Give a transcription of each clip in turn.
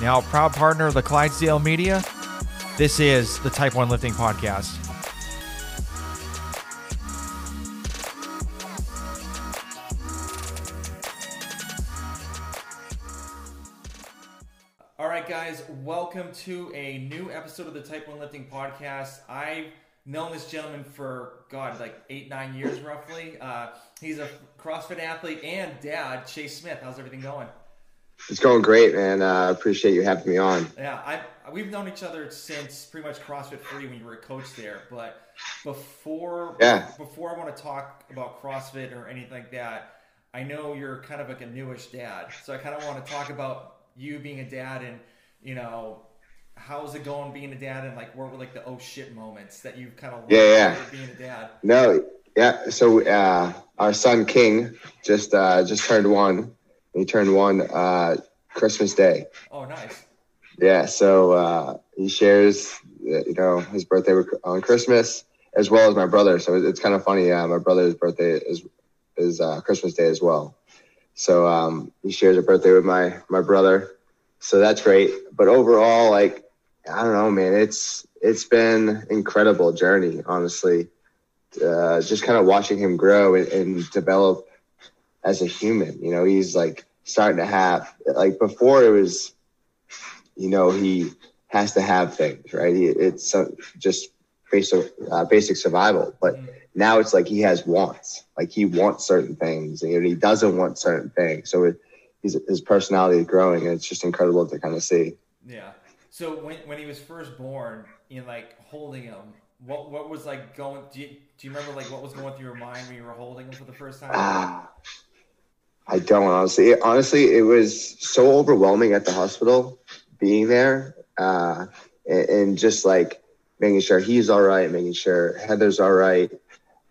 Now, proud partner of the Clydesdale Media, this is the Type 1 Lifting Podcast. All right, guys, welcome to a new episode of the Type 1 Lifting Podcast. I've known this gentleman for, God, like eight, nine years roughly. Uh, he's a CrossFit athlete and dad, Chase Smith. How's everything going? It's going great, man. I uh, appreciate you having me on. Yeah, I we've known each other since pretty much CrossFit Free when you were a coach there. But before, yeah, before I want to talk about CrossFit or anything like that, I know you're kind of like a newish dad, so I kind of want to talk about you being a dad and you know how's it going being a dad and like what were like the oh shit moments that you kind of yeah yeah being a dad no yeah so uh our son king just uh just turned one he turned one uh christmas day oh nice yeah so uh he shares you know his birthday on christmas as well as my brother so it's kind of funny uh, my brother's birthday is is uh christmas day as well so um, he shares a birthday with my my brother. So that's great. But overall, like I don't know, man, it's it's been incredible journey, honestly. Uh, just kind of watching him grow and, and develop as a human. You know, he's like starting to have like before it was, you know, he has to have things, right? He, it's uh, just basic uh, basic survival, but. Mm-hmm now it's like he has wants. Like he wants certain things and he doesn't want certain things. So it, his, his personality is growing and it's just incredible to kind of see. Yeah. So when, when he was first born, you like holding him, what what was like going? Do you, do you remember like what was going through your mind when you were holding him for the first time? Ah, I don't honestly. It, honestly, it was so overwhelming at the hospital being there, uh, and, and just like making sure he's all right, making sure Heather's all right,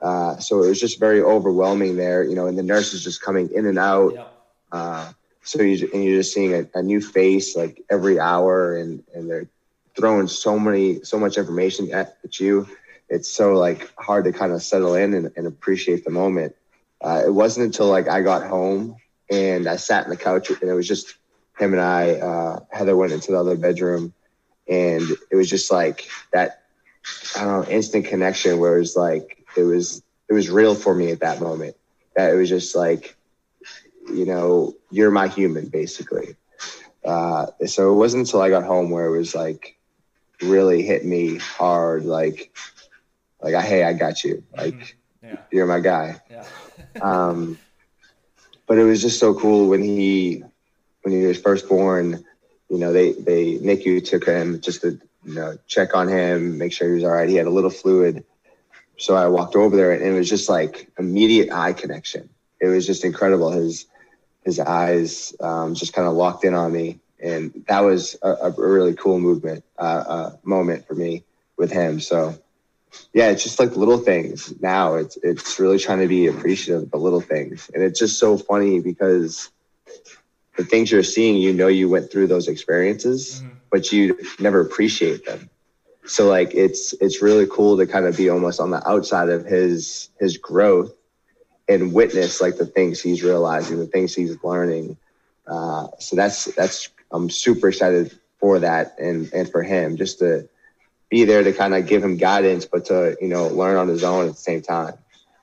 uh, so it was just very overwhelming there, you know, and the nurses just coming in and out. Yeah. Uh, so you and you're just seeing a, a, new face like every hour, and and they're throwing so many so much information at, at you. It's so like hard to kind of settle in and, and appreciate the moment. Uh, it wasn't until like I got home and I sat in the couch and it was just him and I. Uh, Heather went into the other bedroom, and it was just like that. I don't know, instant connection where it was like it was it was real for me at that moment. That it was just like, you know, you're my human, basically. Uh, so it wasn't until I got home where it was like really hit me hard, like, like, hey, I got you, like, mm-hmm. yeah. you're my guy. Yeah. Um, but it was just so cool when he, when he was first born. You know, they they NICU took him just to you know check on him, make sure he was all right. He had a little fluid so I walked over there and it was just like immediate eye connection. It was just incredible. His his eyes um, just kind of locked in on me, and that was a, a really cool movement uh, uh, moment for me with him. So yeah, it's just like little things. Now it's it's really trying to be appreciative of the little things, and it's just so funny because the things you're seeing, you know, you went through those experiences, mm-hmm. but you never appreciate them so like it's it's really cool to kind of be almost on the outside of his his growth and witness like the things he's realizing the things he's learning uh, so that's that's i'm super excited for that and and for him just to be there to kind of give him guidance but to you know learn on his own at the same time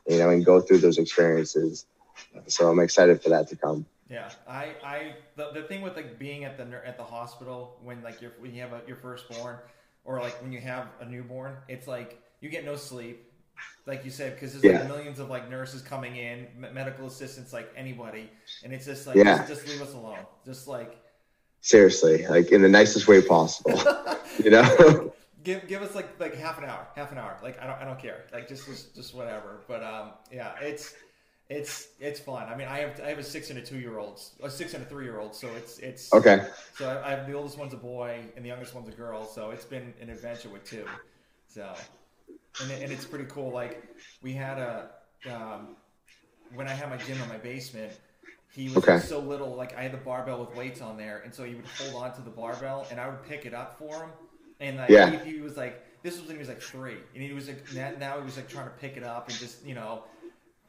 you know and go through those experiences so i'm excited for that to come yeah i i the, the thing with like being at the at the hospital when like you're when you have a, your firstborn or like when you have a newborn, it's like you get no sleep, like you said, because there's yeah. like millions of like nurses coming in, medical assistants, like anybody, and it's just like yeah. just, just leave us alone, just like seriously, like in the nicest way possible, you know. give give us like like half an hour, half an hour. Like I don't I don't care. Like just just, just whatever. But um yeah, it's it's it's fun. I mean, I have I have a six and a two year old, a six and a three year old. So it's it's okay. So I, I, have the oldest one's a boy and the youngest one's a girl. So it's been an adventure with two. So and and it's pretty cool. Like we had a um, when I had my gym in my basement. He was okay. so little, like I had the barbell with weights on there, and so he would hold on to the barbell, and I would pick it up for him. And like yeah. he, he was like, this was when he was like three, and he was like now he was like trying to pick it up and just you know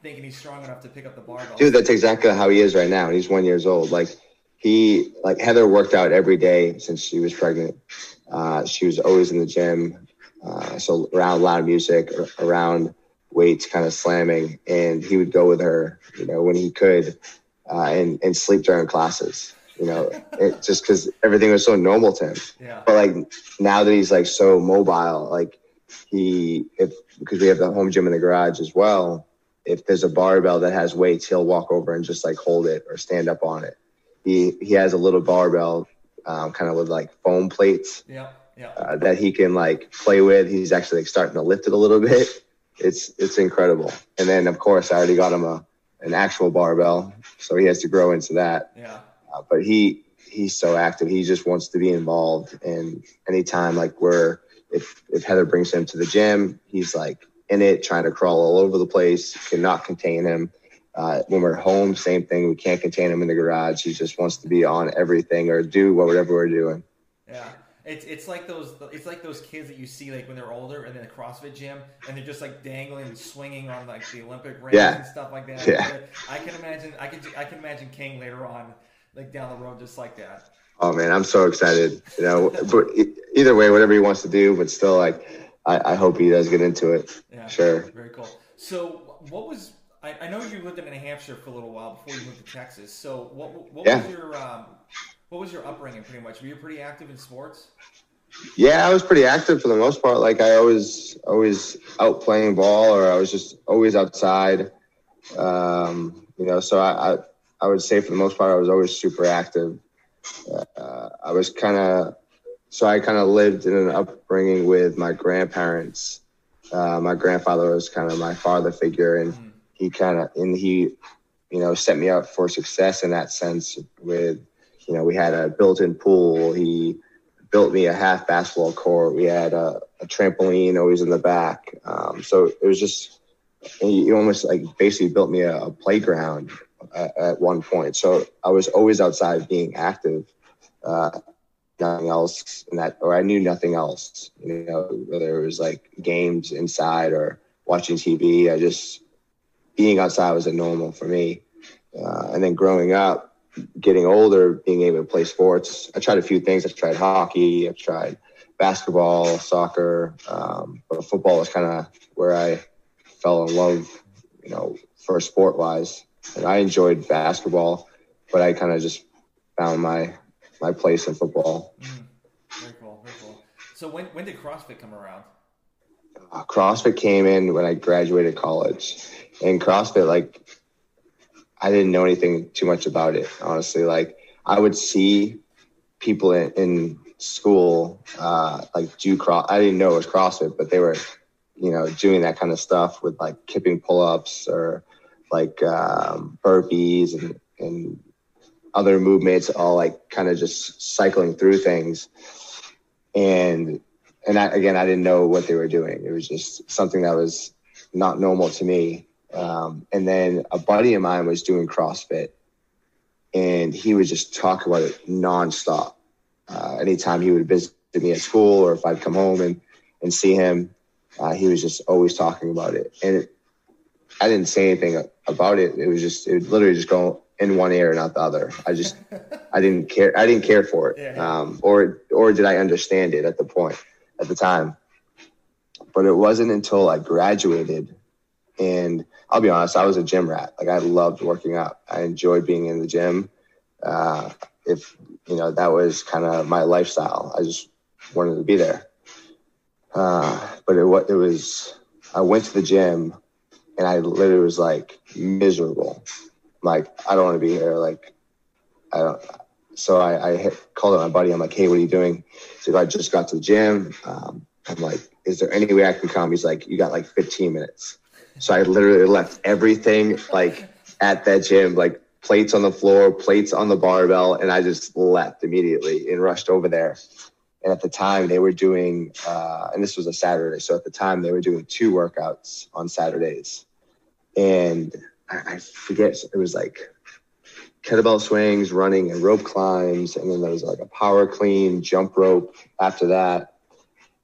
thinking he's strong enough to pick up the barbell. Dude, that's exactly how he is right now. He's one years old. Like he like Heather worked out every day since she was pregnant. Uh, she was always in the gym, uh, so around loud music, around weights, kind of slamming, and he would go with her, you know, when he could, uh, and and sleep during classes. You know, it, just because everything was so normal to him. Yeah. But like now that he's like so mobile, like he if because we have the home gym in the garage as well. If there's a barbell that has weights, he'll walk over and just like hold it or stand up on it. He he has a little barbell, um, kind of with like foam plates. Yeah. Yeah. Uh, that he can like play with. He's actually like starting to lift it a little bit. It's it's incredible. And then of course I already got him a an actual barbell, so he has to grow into that. Yeah. Uh, but he he's so active. He just wants to be involved. And anytime like we're if if Heather brings him to the gym, he's like in it, trying to crawl all over the place. Cannot contain him. Uh, when we're home, same thing. We can't contain him in the garage. He just wants to be on everything or do whatever we're doing. Yeah. It's, it's like those it's like those kids that you see like when they're older and in the CrossFit gym and they're just like dangling and swinging on like the Olympic rings Yeah. and stuff like that. Yeah. I can imagine I can I can imagine King later on like down the road just like that. Oh man, I'm so excited. You know, but either way, whatever he wants to do, but still, like, I, I hope he does get into it. Yeah. Sure. Very cool. So what was I, I know you lived in New Hampshire for a little while before you moved to Texas. So what what Yeah. was your um, what was your upbringing pretty much? Were you pretty active in sports? Yeah, I was pretty active for the most part. Like I always, always out playing ball, or I was just always outside. Um, you know, so I, I, I would say for the most part, I was always super active. Uh, I was kind of, so I kind of lived in an upbringing with my grandparents. Uh, my grandfather was kind of my father figure, and Mhm. he kind of, and he, you know, set me up for success in that sense. With, you know, we had a built-in pool. He built me a half basketball court. We had a, a trampoline always in the back. Um, so it was just, he he almost like basically built me a, a playground at, at one point. So I was always outside being active. Uh, nothing else in that, or I knew nothing else, you know, whether it was like games inside or watching TV. I just, being outside was a normal for me. Uh, and then growing up, getting older, being able to play sports. I tried a few things. I tried hockey. I tried basketball, soccer, um, but football was kind of where I fell in love, you know, for sport wise. And I enjoyed basketball, but I kind of just found my my place in football. Mm. Very cool. Very cool. So when when did CrossFit come around? Uh, CrossFit came in when I graduated college, and CrossFit like I didn't know anything too much about it, honestly. Like I would see people in, in school uh, like do cross. I didn't know it was CrossFit, but they were, you know, doing that kind of stuff with like kipping pull-ups or like um, burpees and and other movements, all like kind of just cycling through things. And and I, again, I didn't know what they were doing. It was just something that was not normal to me. Um, and then a buddy of mine was doing CrossFit, and he would just talk about it nonstop. Uh, anytime he would visit me at school, or if I'd come home and and see him, uh, he was just always talking about it. And it, I didn't say anything about it. It was just it would literally just go in one ear and out the other. I just I didn't care. I didn't care for it, Yeah. um, or or did I understand it at the point at the time? But it wasn't until I graduated, and I'll be honest, I was a gym rat. Like I loved working out. I enjoyed being in the gym. Uh, if you know that was kind of my lifestyle. I just wanted to be there. Uh, but it it was. I went to the gym, and I literally was like miserable. Like I don't want to be here. Like I don't. So I, I hit, called up my buddy. I'm like, hey, what are you doing? Said, I just got to the gym. Um, I'm like, is there any way I can come? He's like, you got like 15 minutes. So I literally left everything like at that gym, like plates on the floor, plates on the barbell, and I just left immediately and rushed over there. And at the time, they were doing, uh, and this was a Saturday. So at the time, they were doing two workouts on Saturdays. And I, I forget, it was like kettlebell swings, running, and rope climbs. And then there was like a power clean, jump rope after that.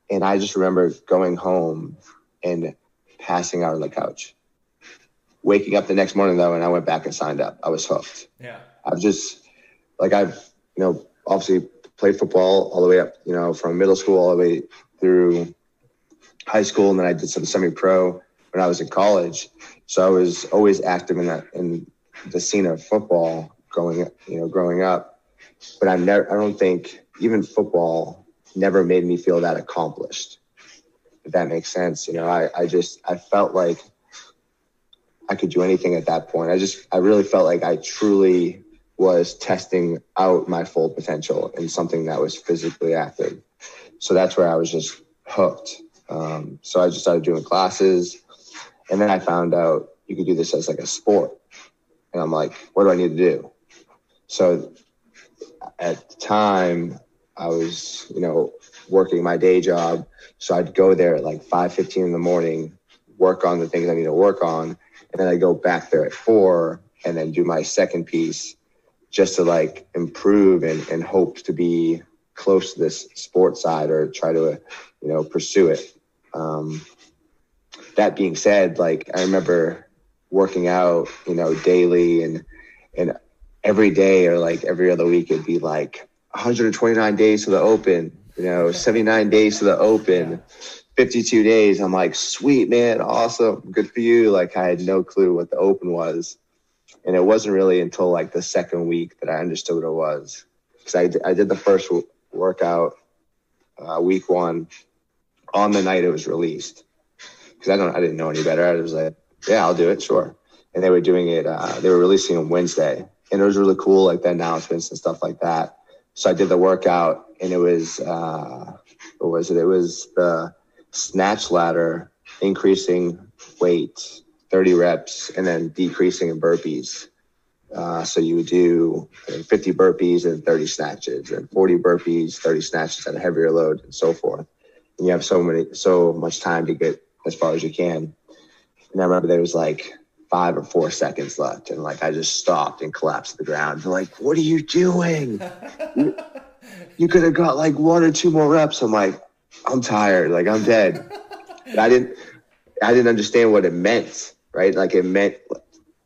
And I just remember going home and passing out on the couch. Waking up the next morning though, and I went back and signed up. I was hooked. Yeah. I've just like I've, you know, obviously played football all the way up, you know, from middle school all the way through high school, and then I did some semi-pro when I was in college. So I was always active in that in the scene of football growing, you know, growing up. But I never, I don't think even football never made me feel that accomplished. If that makes sense, you know, I, I just I felt like I could do anything at that point. I just I really felt like I truly was testing out my full potential in something that was physically active. So that's where I was just hooked. Um, so I just started doing classes, and then I found out you could do this as like a sport. And I'm like, what do I need to do? So at the time, I was, you know, working my day job. So I'd go there at like 5:15 in the morning, work on the things I need to work on, and then I go back there at four and then do my second piece just to like improve and, and hope to be close to this sports side or try to, you know, pursue it. Um, that being said, like I remember working out, you know, daily and and every day or like every other week it'd be like 129 days to the open, you know, 79 days to the open, 52 days. I'm like, sweet man, awesome, good for you. Like I had no clue what the open was, and it wasn't really until like the second week that I understood what it was. Because I I did the first workout uh, week one on the night it was released. Because I don't I didn't know any better. I was like, yeah, I'll do it, sure. And they were doing it. Uh, they were releasing on Wednesday, and it was really cool, like the announcements and stuff like that. So I did the workout, and it was uh, what was it? It was the snatch ladder, increasing weight, 30 reps, and then decreasing in burpees. Uh, so you would do 50 burpees and 30 snatches, and 40 burpees, 30 snatches at a heavier load, and so forth. And you have so many, so much time to get as far as you can. And I remember there was like five or four seconds left, and like I just stopped and collapsed to the ground. They're like, "What are you doing? you, you could have got like one or two more reps." I'm like, "I'm tired. Like I'm dead." But I didn't, I didn't understand what it meant. Right? Like it meant,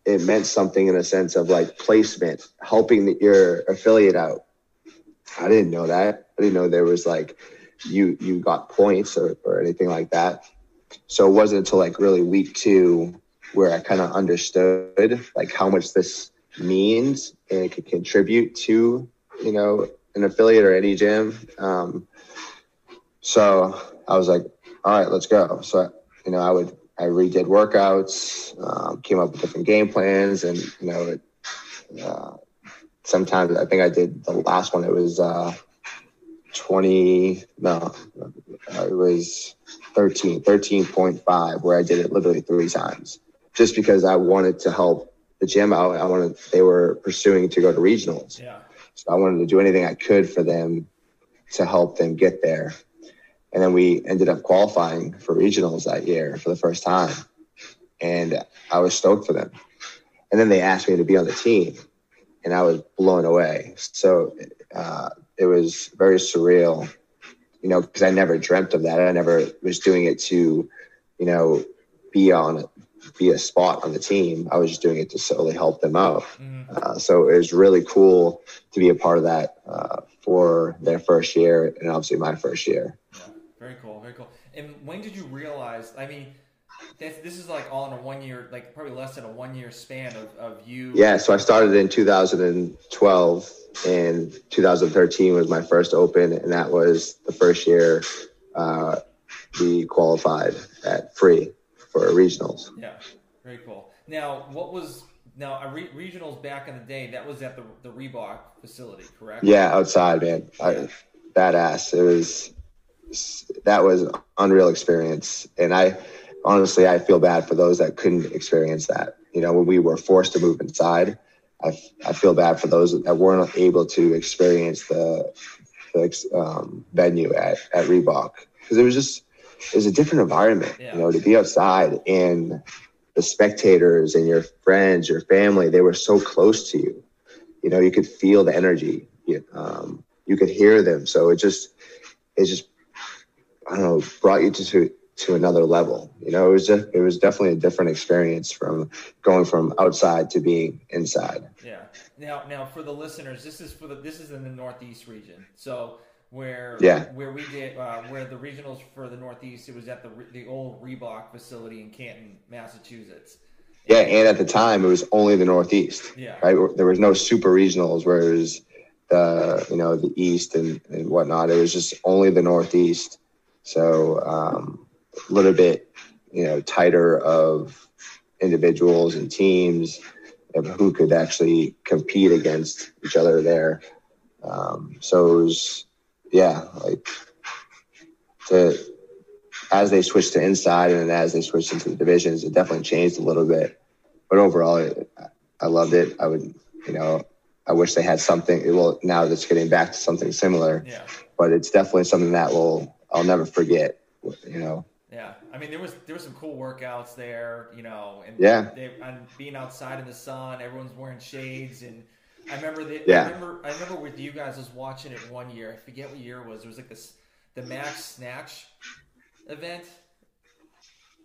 it meant something in a sense of like placement, helping your affiliate out. I didn't know that. I didn't know there was like you you got points or, or anything like that. So it wasn't until like really week two where I kind of understood like how much this means and it could contribute to, you know, an affiliate or any gym. Um, so I was like, all right, let's go. So, you know, I would, I redid workouts, um, came up with different game plans and, you know, it, uh, sometimes I think I did the last one. It was, uh, 20, no, it was 13, 13.5, where I did it literally three times just because I wanted to help the gym out. I wanted, they were pursuing to go to regionals. Yeah. So I wanted to do anything I could for them to help them get there. And then we ended up qualifying for regionals that year for the first time. And I was stoked for them. And then they asked me to be on the team, and I was blown away. So uh, it was very surreal, you know, because I never dreamt of that. I never was doing it to, you know, be on be a spot on the team. I was just doing it to solely help them out. Mm-hmm. Uh, so it was really cool to be a part of that uh, for their first year and obviously my first year. Yeah, very cool, very cool. And when did you realize? I mean, this is like all in a one year, like probably less than a one year span of, of you. Yeah, so I started in 2012 and 2013 was my first open, and that was the first year uh, we qualified at free for regionals. Yeah, very cool. Now, what was now a re- regionals back in the day? That was at the the Reebok facility, correct? Yeah, outside, man. I, badass. It was that was an unreal experience, and I honestly I feel bad for those that couldn't experience that. You know, when we were forced to move inside, I, I feel bad for those that weren't able to experience the the um, venue at at Reebok because it was just it was a different environment. Yeah. You know, to be outside and the spectators and your friends, your family, they were so close to you. You know, you could feel the energy. You, um, you could hear them. So it just, it just, I don't know, brought you to to another level. You know, it was just, it was definitely a different experience from going from outside to being inside. Yeah. Now, now for the listeners, this is for the this is in the Northeast region. So where yeah where we did uh, where the regionals for the Northeast, it was at the the old Reebok facility in Canton, Massachusetts. Yeah, and at the time it was only the Northeast. Yeah. Right. There was no super regionals where it was the you know the East and and whatnot. It was just only the Northeast. So um, a little bit you know tighter of individuals and teams of who could actually compete against each other there. Um, so it was yeah like to as they switched to inside and as they switched into the divisions, it definitely changed a little bit. But overall, it, I loved it. I would, you know, I wish they had something. Well, now that's getting back to something similar. Yeah. But it's definitely something that will I'll never forget. You know. Yeah, I mean there was there was some cool workouts there, you know, and yeah, they, and being outside in the sun, everyone's wearing shades, and I remember the yeah. I remember I remember with you guys I was watching it one year. I forget what year it was. It was like this the Max Snatch event.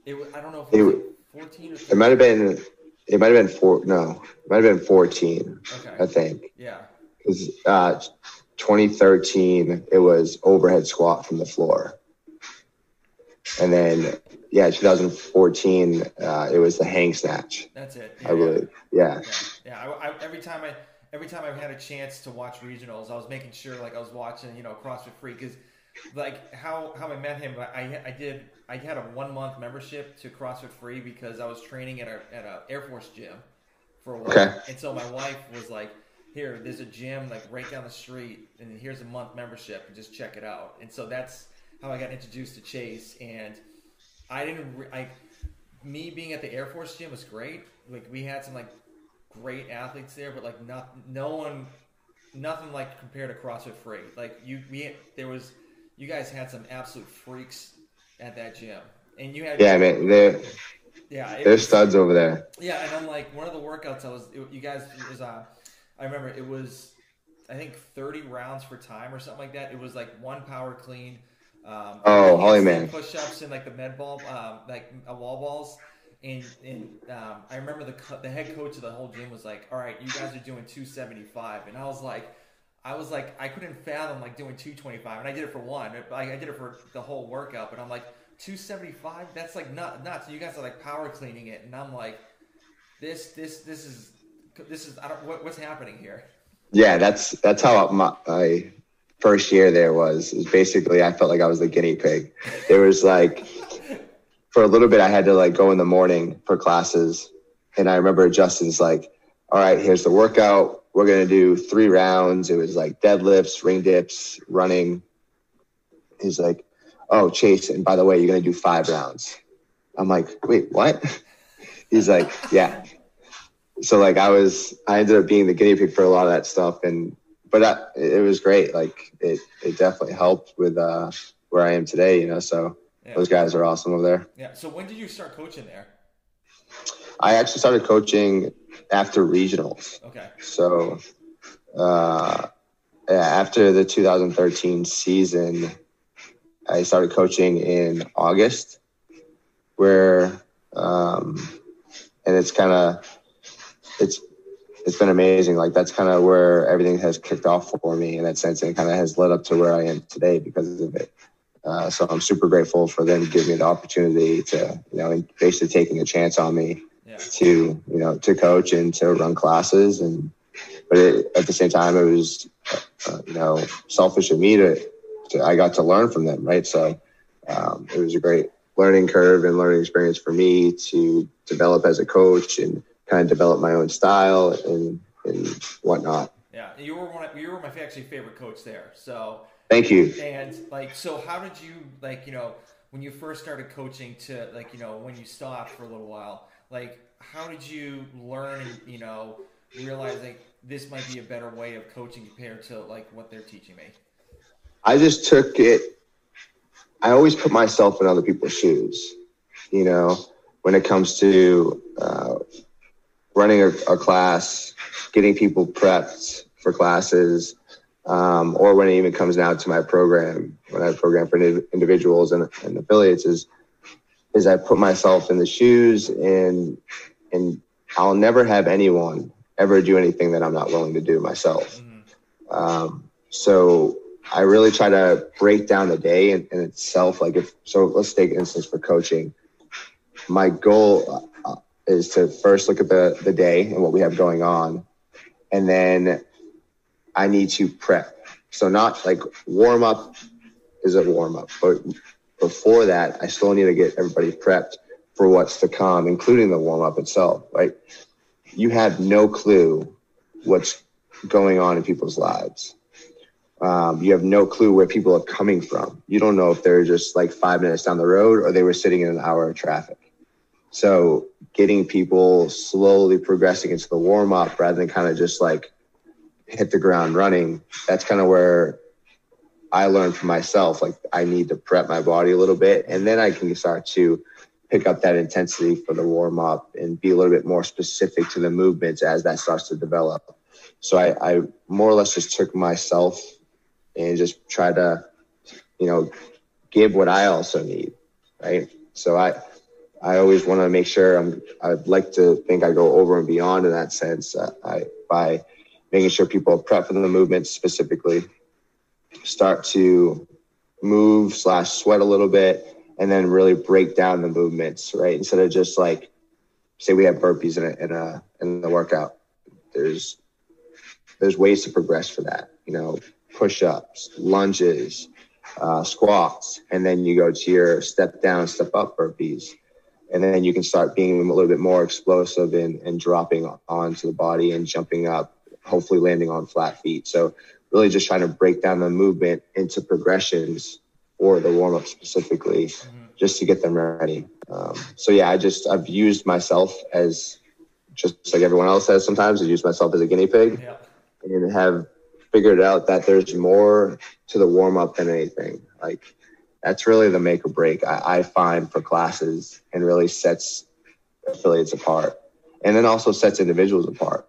It was, I don't know if it was like 14 or 15. It might have been it might have been four no, it might have been 14. Okay. I think. Yeah. Cuz uh 2013 it was overhead squat from the floor. And then yeah, 2014 uh, it was the hang snatch. That's it. I believe. Yeah. Yeah, yeah. I, I, every time I every time I had a chance to watch regionals, I was making sure like I was watching, you know, CrossFit Free because like how how I met him, I I did I had a one month membership to CrossFit Free because I was training at a at a Air Force gym for a while, Okay. and so my wife was like, "Here, there's a gym like right down the street, and here's a month membership, and just check it out." And so that's how I got introduced to Chase, and I didn't re- I me being at the Air Force gym was great. Like we had some like great athletes there, but like not no one, nothing like compared to CrossFit Free. Like you, we there was you guys had some absolute freaks at that gym, and you had Yeah, man. They're yeah it they're studs over there. yeah, and I'm like one of the workouts I was it, you guys it was uh I remember it was I think 30 rounds for time or something like that. It was like one power clean. Um, Oh, holy man. Push-ups and like the med ball, um, like uh, wall balls. And, and um, I remember the co- the head coach of the whole gym was like, "All right, you guys are doing 275," and I was like, I was like, I couldn't fathom like doing 225, and I did it for one. Like I did it for the whole workout, but I'm like 275. That's like not nuts. You guys are like power cleaning it, and I'm like, this this this is this is I don't what, what's happening here. Yeah, that's that's how my, my first year there was. Basically I felt like I was the guinea pig. There was like for a little bit I had to like go in the morning for classes, and I remember Justin's like, "All right, here's the workout. We're gonna do three rounds." It was like deadlifts, ring dips, running. He's like, "Oh, Chase, and by the way, you're gonna do five rounds." I'm like, "Wait, what?" He's like, "Yeah." so like I was I ended up being the guinea pig for a lot of that stuff and but that, it was great like it it definitely helped with uh where I am today you know so Yeah. those guys are awesome over there Yeah. So when did you start coaching there? I actually started coaching after regionals Okay. so uh yeah, after the 2013 season I started coaching in August where um and it's kind of it's it's been amazing. Like that's kind of where everything has kicked off for me in that sense, and it kind of has led up to where I am today because of it. Uh, so I'm super grateful for them giving me the opportunity to, you know, basically taking a chance on me Yeah. to, you know, to coach and to run classes. And but it, at the same time, it was, uh, you know, selfish of me to, to I got to learn from them, right? So um, it was a great learning curve and learning experience for me to develop as a coach and kind of develop my own style and and whatnot. Yeah. You were one. Of, you were my actually favorite coach there. So Thank you. and like so, how did you like you know when you first started coaching to like you know when you stopped for a little while like how did you learn and you know realize like this might be a better way of coaching compared to like what they're teaching me I just took it. I always put myself in other people's shoes. You know, when it comes to uh, running a, a class, getting people prepped for classes, um, or when it even comes down to my program, when I program for indiv- individuals and, and affiliates, is is I put myself in the shoes and and I'll never have anyone ever do anything that I'm not willing to do myself. Mm-hmm. Um, so I really try to break down the day in, in, itself. Like if so, let's take instance for coaching. My goal is to first look at the the day and what we have going on, and then I need to prep. So not like warm up is a warm up, but before that, I still need to get everybody prepped for what's to come, including the warm up itself. Right? You have no clue what's going on in people's lives. Um, you have no clue where people are coming from. You don't know if they're just like five minutes down the road or they were sitting in an hour of traffic. So getting people slowly progressing into the warm up rather than kind of just like hit the ground running, that's kind of where I learned for myself, like I need to prep my body a little bit, and then I can start to pick up that intensity for the warm up and be a little bit more specific to the movements as that starts to develop. So I, I more or less just took myself and just try to, you know, give what I also need, right? So I, I always want to make sure I'm. I'd like to think I go over and beyond in that sense. Uh, I by making sure people prep for the movements specifically, start to move slash sweat a little bit and then really break down the movements right instead of just like say we have burpees in a in a in the workout there's there's ways to progress for that you know push-ups lunges uh, squats and then you go to your step down step up burpees and then you can start being a little bit more explosive and, and dropping onto the body and jumping up hopefully landing on flat feet so really just trying to break down the movement into progressions or the warm up specifically, mm-hmm. just to get them ready. Um, so yeah, I just I've used myself as just like everyone else has sometimes. I use myself as a guinea pig, yeah. and have figured out that there's more to the warm up than anything. Like that's really the make or break I, I find for classes, and really sets affiliates apart, and then also sets individuals apart.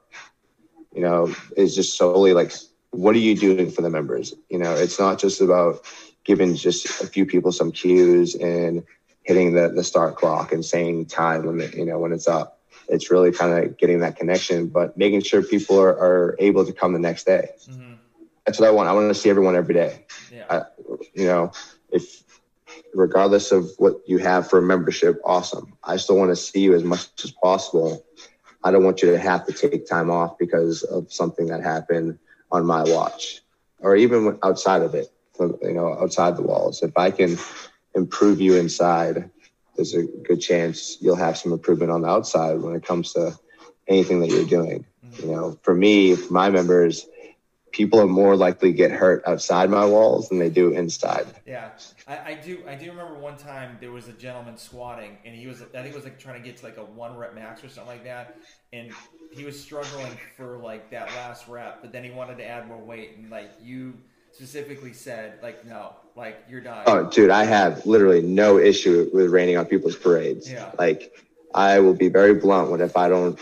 You know, it's just solely like what are you doing for the members? You know, it's not just about giving just a few people some cues and hitting the, the start clock and saying time when it, you know when it's up. It's really kind of getting that connection, but making sure people are, are able to come the next day. Mm-hmm. That's what I want. I want to see everyone every day. Yeah. I, you know, if regardless of what you have for a membership, awesome. I still want to see you as much as possible. I don't want you to have to take time off because of something that happened on my watch or even outside of it, you know, outside the walls. If I can improve you inside, there's a good chance you'll have some improvement on the outside when it comes to anything that you're doing. Mm-hmm. You know, for me, for my members, people are more likely to get hurt outside my walls than they do inside. Yeah, I, I, do. I do remember one time there was a gentleman squatting, and he was. I think it was like trying to get to like a one rep max or something like that, and he was struggling for like that last rep, but then he wanted to add more weight, and like you specifically said, like no, like you're done. Oh, dude, I have literally no issue with raining on people's parades. Yeah. Like I will be very blunt what if I don't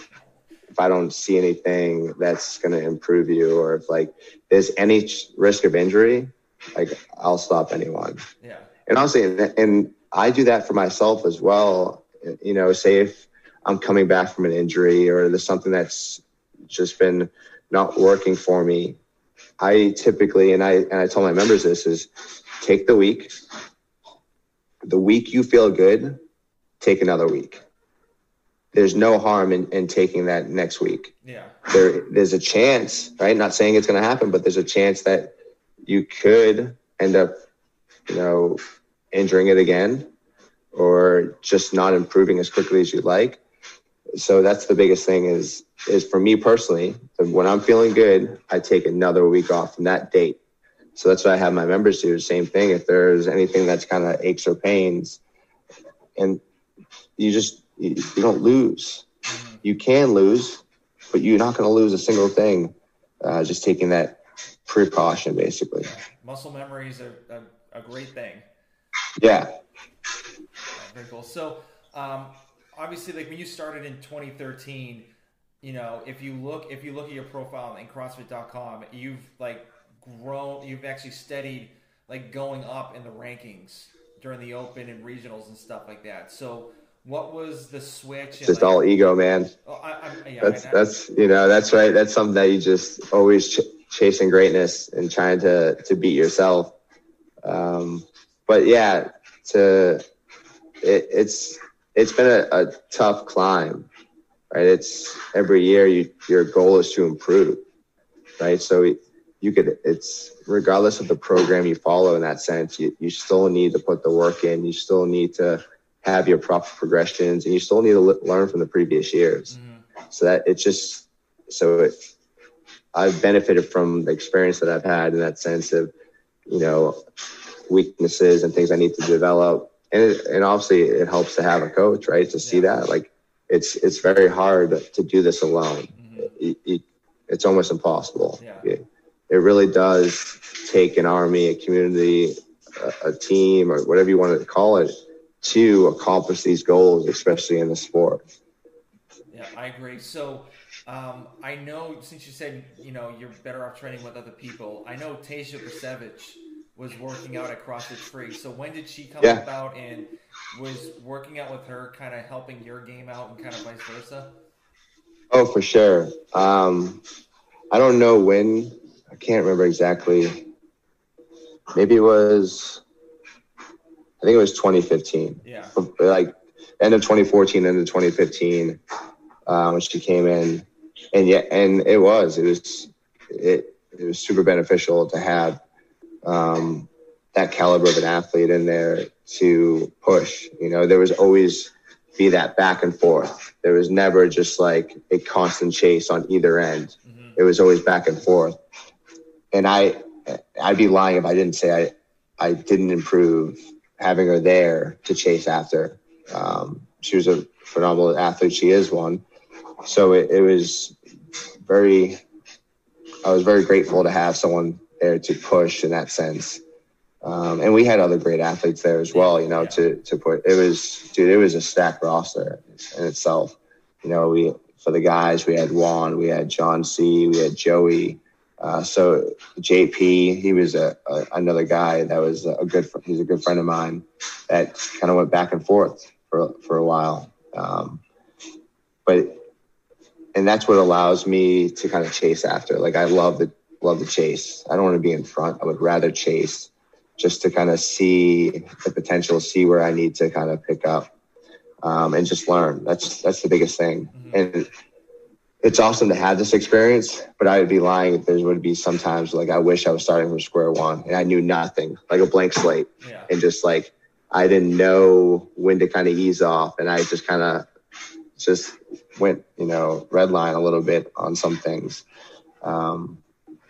if I don't see anything that's going to improve you, or if like there's any risk of injury, like I'll stop anyone. Yeah. And honestly, and I do that for myself as well. You know, say if I'm coming back from an injury or there's something that's just been not working for me, I typically and I and I tell my members this is take the week. The week you feel good, take another week. There's no harm in, in taking that next week. Yeah. There there's a chance, right? Not saying it's gonna happen, but there's a chance that you could end up, you know, injuring it again or just not improving as quickly as you'd like so that's the biggest thing is is for me personally when i'm feeling good i take another week off from that date so that's what i have my members do the same thing if there's anything that's kind of aches or pains and you just you, you don't lose. You can lose but you're not going to lose a single thing uh, just taking that precaution basically. Muscle memory is a, a, a great thing. Yeah. Very cool. So um, obviously like when you started in 2013 you know if you look if you look at your profile in crossfit.com you've like grown you've actually steadied like going up in the rankings during the Open and regionals and stuff like that. So, what was the switch? and, Just like- all ego, man. Oh, I, I, yeah, That's that's you know that's right. That's something that you just always ch- chasing greatness and trying to to beat yourself. Um, but yeah, to it, it's it's been a, a tough climb, right? It's every year you your goal is to improve, right? So you could it's regardless of the program you follow in that sense, you, you still need to put the work in. You still need to have your proper progressions, and you still need to le- learn from the previous years Mhm. so that it's just so it, I've benefited from the experience that I've had in that sense of you know weaknesses and things I need to develop and it, and obviously it helps to have a coach right to see Yeah. that like it's it's very hard to do this alone Mhm. it, it, it's almost impossible Yeah. it, it really does take an army a community a, a team or whatever you want to call it to accomplish these goals especially in the sport Yeah, I agree. So, um, I know since you said you know you're better off training with other people. I know Tasia Percevecz was working out at CrossFit Free. So when did she come Yeah. about and was working out with her, kind of helping your game out and kind of vice versa? Oh, for sure. Um, I don't know when. I can't remember exactly. Maybe it was. I think it was 2015. Yeah. Like end of 2014, end of 2015, um, when she came in, and yeah, and it was. It was. It it was super beneficial to have um, that caliber of an athlete in there to push. You know, there was always be that back and forth. There was never just like a constant chase on either end. hmm It was always back and forth. And I, I'd be lying if I didn't say I, I didn't improve having her there to chase after. Um, she was a phenomenal athlete. She is one. So it, it was very, I was very grateful to have someone there to push in that sense. Um, and we had other great athletes there as well, you know, to, to put, it was, dude, it was a stacked roster in itself. You know, we, for the guys, we had Juan, we had John C, we had Joey. Uh, so JP, he was a, a another guy that was a good, he's a good friend of mine that kind of went back and forth for, for a while. Um, but, and that's what allows me to kind of chase after. Like I love the, love the chase. I don't want to be in front. I would rather chase just to kind of see the potential, see where I need to kind of pick up, um, and just learn. That's that's the biggest thing. Mhm. And it's awesome to have this experience, but I would be lying if there would be sometimes like I wish I was starting from square one and I knew nothing, like a blank slate, Yeah. and just like I didn't know when to kind of ease off, and I just kind of just went, you know, red line a little bit on some things. Um,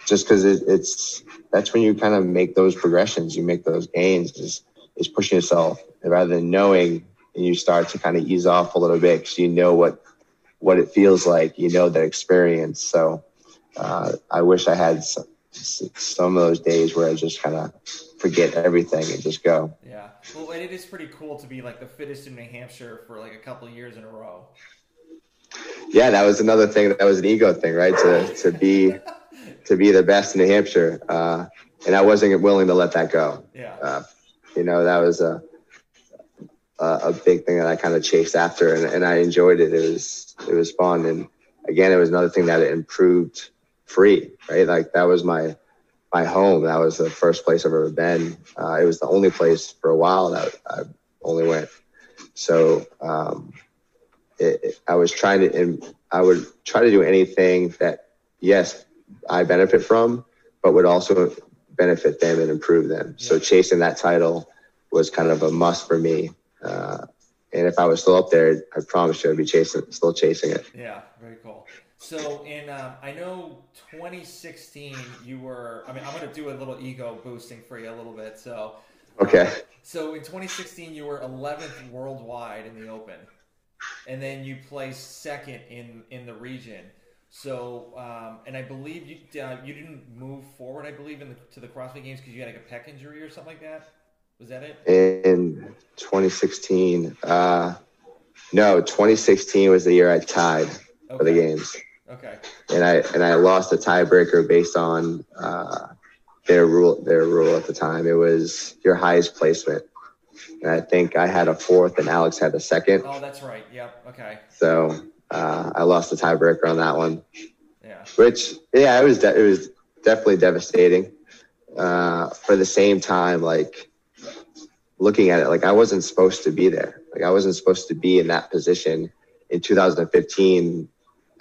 just because it, it's that's when you kind of make those progressions, you make those gains, is is pushing yourself rather than knowing, and you start to kind of ease off a little bit because you know what what it feels like, you know that experience. So uh, I wish I had some, some of those days where I just kind of forget everything and just go. Yeah. Well, and it is pretty cool to be like the fittest in New Hampshire for like a couple of years in a row. Yeah, that was another thing. That was an ego thing, right? To to be to be the best in New Hampshire, uh, and I wasn't willing to let that go. Yeah. uh, you know that was a a, a big thing that I kind of chased after, and, and I enjoyed it. It was it was fun, and again, it was another thing that it improved free, right? Like that was my my home. That was the first place I've ever been. Uh, it was the only place for a while that I only went. So um, it, it- I was trying to, and I would try to do anything that yes, I benefit from, but would also benefit them and improve them. So chasing that title was kind of a must for me. Uh, and if I was still up there, I promise you I'd be chasing, still chasing it. Yeah, very cool. So in, um, I know 2016, you were. I mean, I'm gonna do a little ego boosting for you a little bit. So, Okay. so in 2016, you were 11th worldwide in the Open, and then you placed second in in the region. So, um, and I believe you uh, you didn't move forward. I believe in the, to the CrossFit Games because you had like a pec injury or something like that. Was that it? In 2016, uh, no, 2016 was the year I tied for the games. Okay. and I and I lost a tiebreaker based on uh, their rule their rule at the time. It was your highest placement. and I think I had a fourth, and Alex had a second. Oh, that's right. Yep. Okay. So uh, I lost the tiebreaker on that one. Yeah. Which, yeah, it was de- it was definitely devastating. Uh, for the same time, like looking at it, like I wasn't supposed to be there. Like I wasn't supposed to be in that position. In 2015,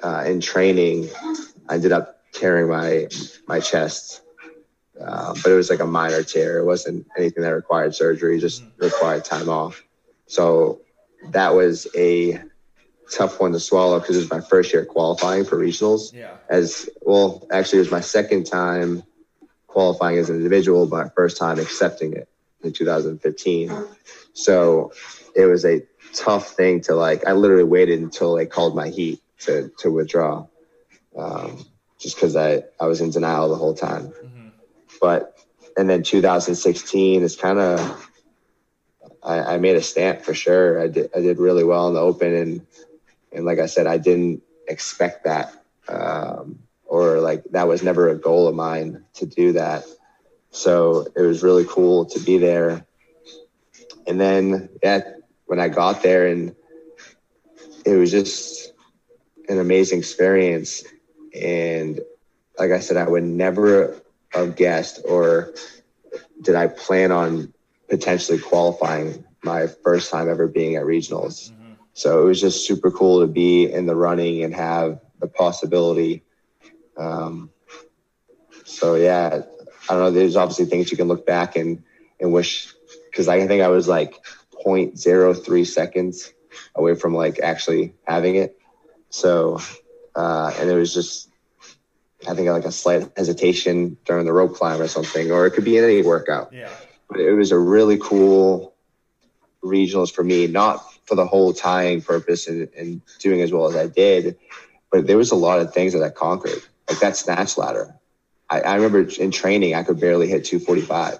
uh, in training, I ended up tearing my my chest, uh, but it was like a minor tear. It wasn't anything that required surgery; just required time off. So that was a tough one to swallow because it was my first year qualifying for regionals. Yeah. As well, actually, it was my second time qualifying as an individual, but first time accepting it in 2015. So it was a tough thing to like. I literally waited until they called my heat to to withdraw, um, just because I I was in denial the whole time. hmm But and then 2016 is kind of. I, I made a stamp for sure. I did. I did really well in the open, and and like I said, I didn't expect that, um, or like that was never a goal of mine to do that. So it was really cool to be there. And then, yeah, when I got there, and it was just an amazing experience. And like I said, I would never have guessed, or did I plan on potentially qualifying my first time ever being at regionals. hmm So it was just super cool to be in the running and have the possibility. Um, so yeah, I don't know. There's obviously things you can look back and and wish because I think I was like 0.03 seconds away from like actually having it. So uh, and it was just I think like a slight hesitation during the rope climb or something, or it could be in any workout Yeah. but it was a really cool regionals for me, not for the whole tying purpose and, and doing as well as I did, but there was a lot of things that I conquered, like that snatch ladder. I, I remember in training, I could barely hit 245.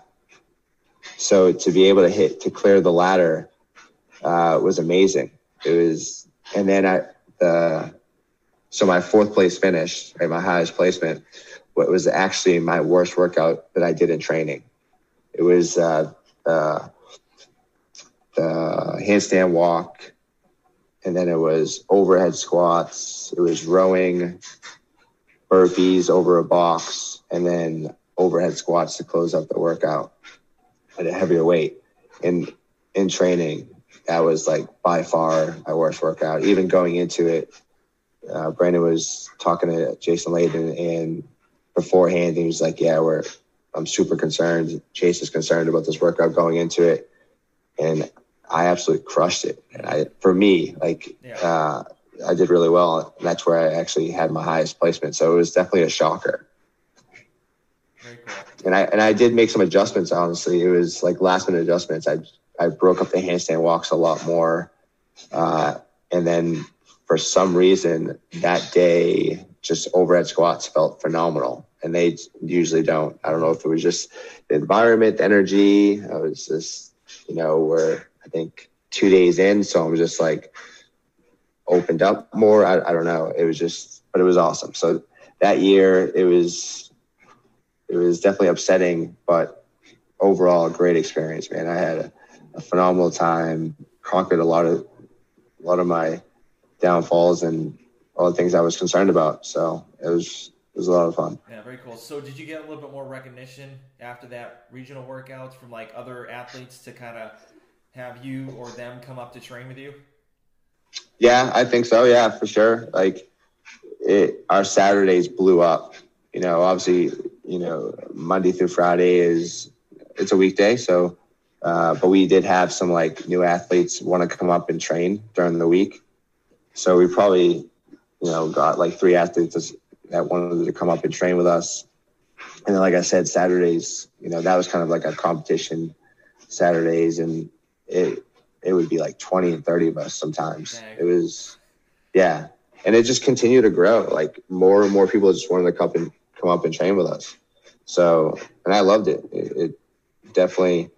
So to be able to hit, to clear the ladder uh, was amazing. It was, and then I, the, so my fourth place finish, right, my highest placement, what was actually my worst workout that I did in training. It was uh, uh, the handstand walk, and then it was overhead squats. It was rowing, burpees over a box, and then overhead squats to close out the workout at a heavier weight. And in training, that was like by far my worst workout. Even going into it, uh, Brandon was talking to Jason Layden, and beforehand, he was like, "Yeah, we're I'm super concerned. Chase is concerned about this workout going into it, and I absolutely crushed it. And I, for me, like, Yeah. uh, I did really well. And that's where I actually had my highest placement. So it was definitely a shocker. And I and I did make some adjustments. Honestly, it was like last minute adjustments. I I broke up the handstand walks a lot more, uh, and then for some reason that day, just overhead squats felt phenomenal, and they usually don't. I don't know if it was just the environment, the energy. I was just, you know, we're I think two days in, so I'm just like opened up more. I, I don't know. It was just, but it was awesome. So that year, it was it was definitely upsetting, but overall a great experience, man. I had a, a phenomenal time, conquered a lot of a lot of my downfalls and all the things I was concerned about. So it was it was a lot of fun. Yeah, very cool. So, did you get a little bit more recognition after that regional workouts from like other athletes to kind of have you or them come up to train with you? Yeah, I think so. Yeah, for sure. Like it, our Saturdays blew up. You know, obviously, you know, Monday through Friday is it's a weekday, so uh, but we did have some like new athletes want to come up and train during the week. So we probably, you know, got like three athletes that wanted to come up and train with us. And then, like I said, Saturdays, you know, that was kind of like a competition Saturdays, and it it would be like 20 and 30 of us sometimes. It was, yeah. And it just continued to grow. Like more and more people just wanted to come and come up and train with us. So, and I loved it. It, it definitely,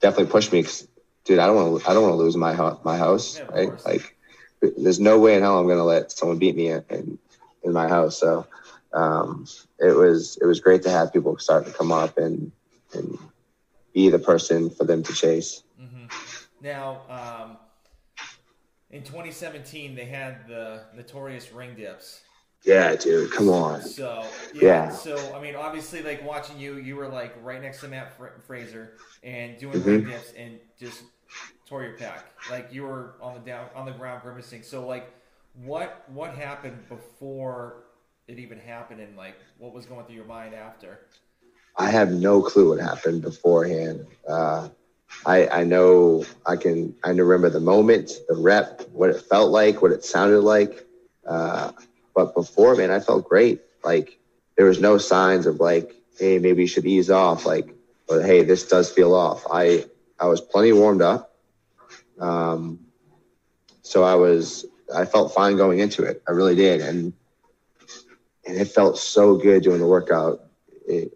definitely pushed me. 'cause, dude, I don't want to, I don't want to lose my, hou- my house. Yeah, right. Like there's no way in hell I'm going to let someone beat me in, in, in my house. So, um, it was, it was great to have people start to come up and, and be the person for them to chase. hmm Now, um, in 2017, they had the notorious ring dips. Yeah, dude, come on. So yeah, Yeah. So I mean, obviously, like watching you, you were like right next to Matt Fra- Fraser and doing Mhm. ring dips and just tore your pec. Like you were on the down on the ground grimacing. So like, what what happened before it even happened, and like what was going through your mind after? I have no clue what happened beforehand. Uh, I I know I can I remember the moment, the rep, what it felt like, what it sounded like. Uh, but before, man, I felt great. Like there was no signs of like, hey, maybe you should ease off. Like, or hey, this does feel off. I I was plenty warmed up. Um, so I was I felt fine going into it. I really did, and and it felt so good doing the workout. It,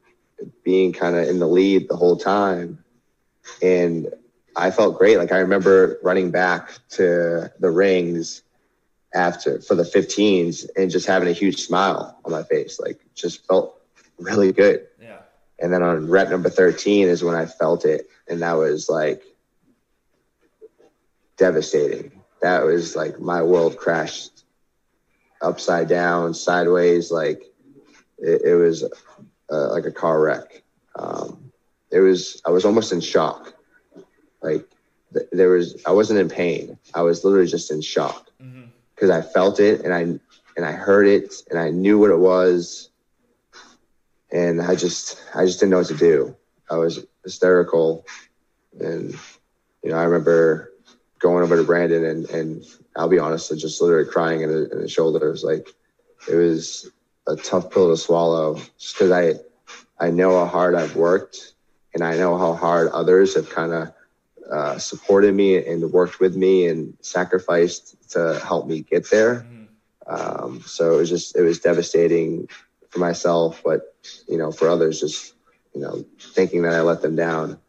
being kind of in the lead the whole time. And I felt great. Like I remember running back to the rings after for the 15s and just having a huge smile on my face. Like just felt really good. Yeah. And then on rep number 13 is when I felt it. And that was like devastating. That was like my world crashed upside down, sideways. Like it, it was uh, like a car wreck. Um, it was, I was almost in shock. Like th- there was, I wasn't in pain. I was literally just in shock because I felt it and I, and I heard it and I knew what it was. And I just, I just didn't know what to do. I was hysterical. And, you know, I remember going over to Brandon and, and I'll be honest, I just literally crying in, in his shoulders. Like it was a tough pill to swallow just because I, I know how hard I've worked and I know how hard others have kind of uh, supported me and worked with me and sacrificed to help me get there. Um, so it was just, it was devastating for myself, but, you know, for others, just, you know, thinking that I let them down.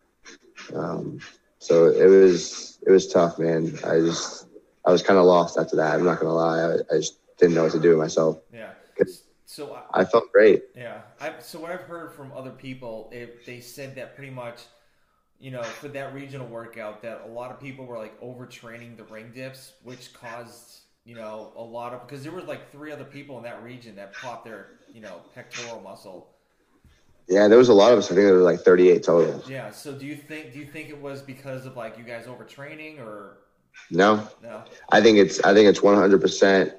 Um, so it was, it was tough, man. I just, I was kind of lost after that. I'm not going to lie. I, I just didn't know what to do with myself. Yeah. So I, I felt great. Yeah. I, so what I've heard from other people, if they said that pretty much, you know, for that regional workout, that a lot of people were like overtraining the ring dips, which caused, you know, a lot of because there was like three other people in that region that popped their, you know, pectoral muscle. Yeah, there was a lot of us. I think there was like 38 total. Yeah. So do you think do you think it was because of like you guys overtraining or No, no? I think it's I think it's one hundred percent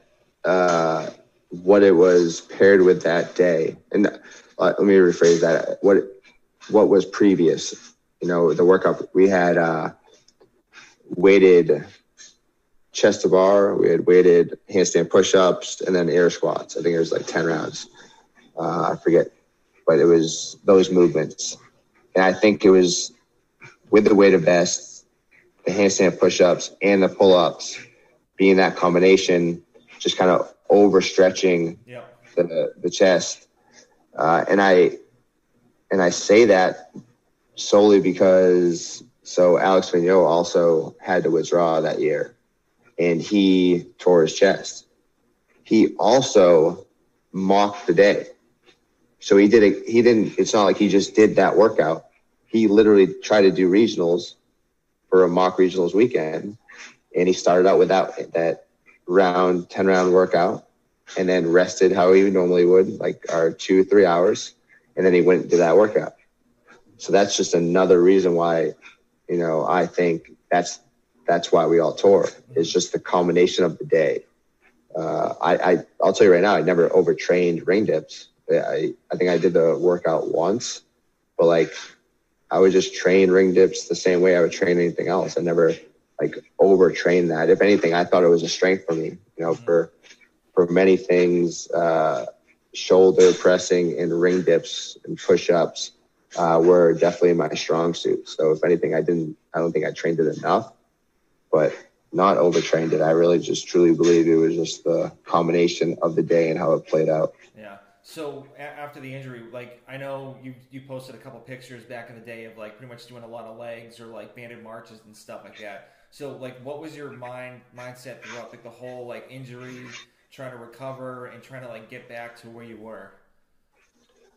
uh, what it was paired with that day. And uh, let me rephrase that. What what was previous? You know, the workout we had uh, weighted chest to bar, we had weighted handstand push-ups, and then air squats. I think it was like ten rounds. Uh, I forget, but it was those movements, and I think it was with the weighted vest, the handstand push-ups, and the pull-ups being that combination, just kind of overstretching Yep. the the chest, uh, and I and I say that solely because so Alex Vigneault also had to withdraw that year, and he tore his chest. He also mocked the day, so he did it. He didn't. It's not like he just did that workout. He literally tried to do regionals for a mock regionals weekend, and he started out with that round ten round workout and then rested how he normally would, like our two, three hours. And then he went to that workout. So that's just another reason why, you know, I think that's that's why we all tore. It's just the culmination of the day. Uh, I, I I'll tell you right now, I never overtrained ring dips. I I think I did the workout once, but like I would just train ring dips the same way I would train anything else. I never like overtrain that. If anything, I thought it was a strength for me. You know, for for many things, uh, shoulder pressing and ring dips and push ups uh, were definitely my strong suit. So if anything, I didn't. I don't think I trained it enough, but not overtrained it. I really just truly believe it was just the combination of the day and how it played out. Yeah. So a- after the injury, like I know you you posted a couple pictures back in the day of like pretty much doing a lot of legs or like banded marches and stuff like that. So like, what was your mind mindset throughout like the whole like injury, trying to recover and trying to like get back to where you were?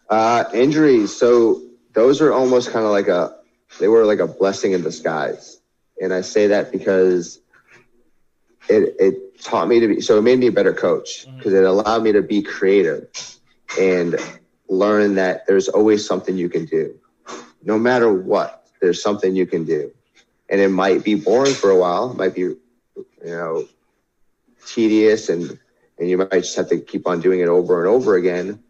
Uh, injuries. So those are almost kind of like a, they were like a blessing in disguise. and I say that because it it taught me to be so it made me a better coach mm-hmm. because it allowed me to be creative and learn that there's always something you can do. No matter what there's something you can do. And it might be boring for a while it might be you know tedious and and you might just have to keep on doing it over and over again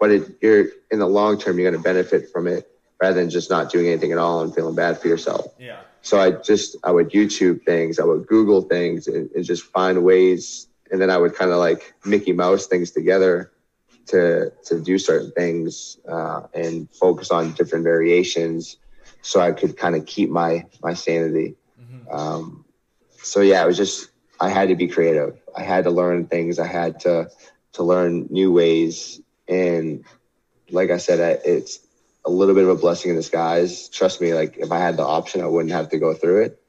but it, you're in the long term you're going to benefit from it rather than just not doing anything at all and feeling bad for yourself Yeah. so I just I would YouTube things, I would Google things, and, and just find ways, and then I would kind of like Mickey Mouse things together to to do certain things uh, and focus on different variations, so I could kind of keep my my sanity. hmm Um, so yeah, it was just I had to be creative. I had to learn things. I had to to learn new ways, and like I said, I, it's a little bit of a blessing in disguise. Trust me, like if I had the option, I wouldn't have to go through it.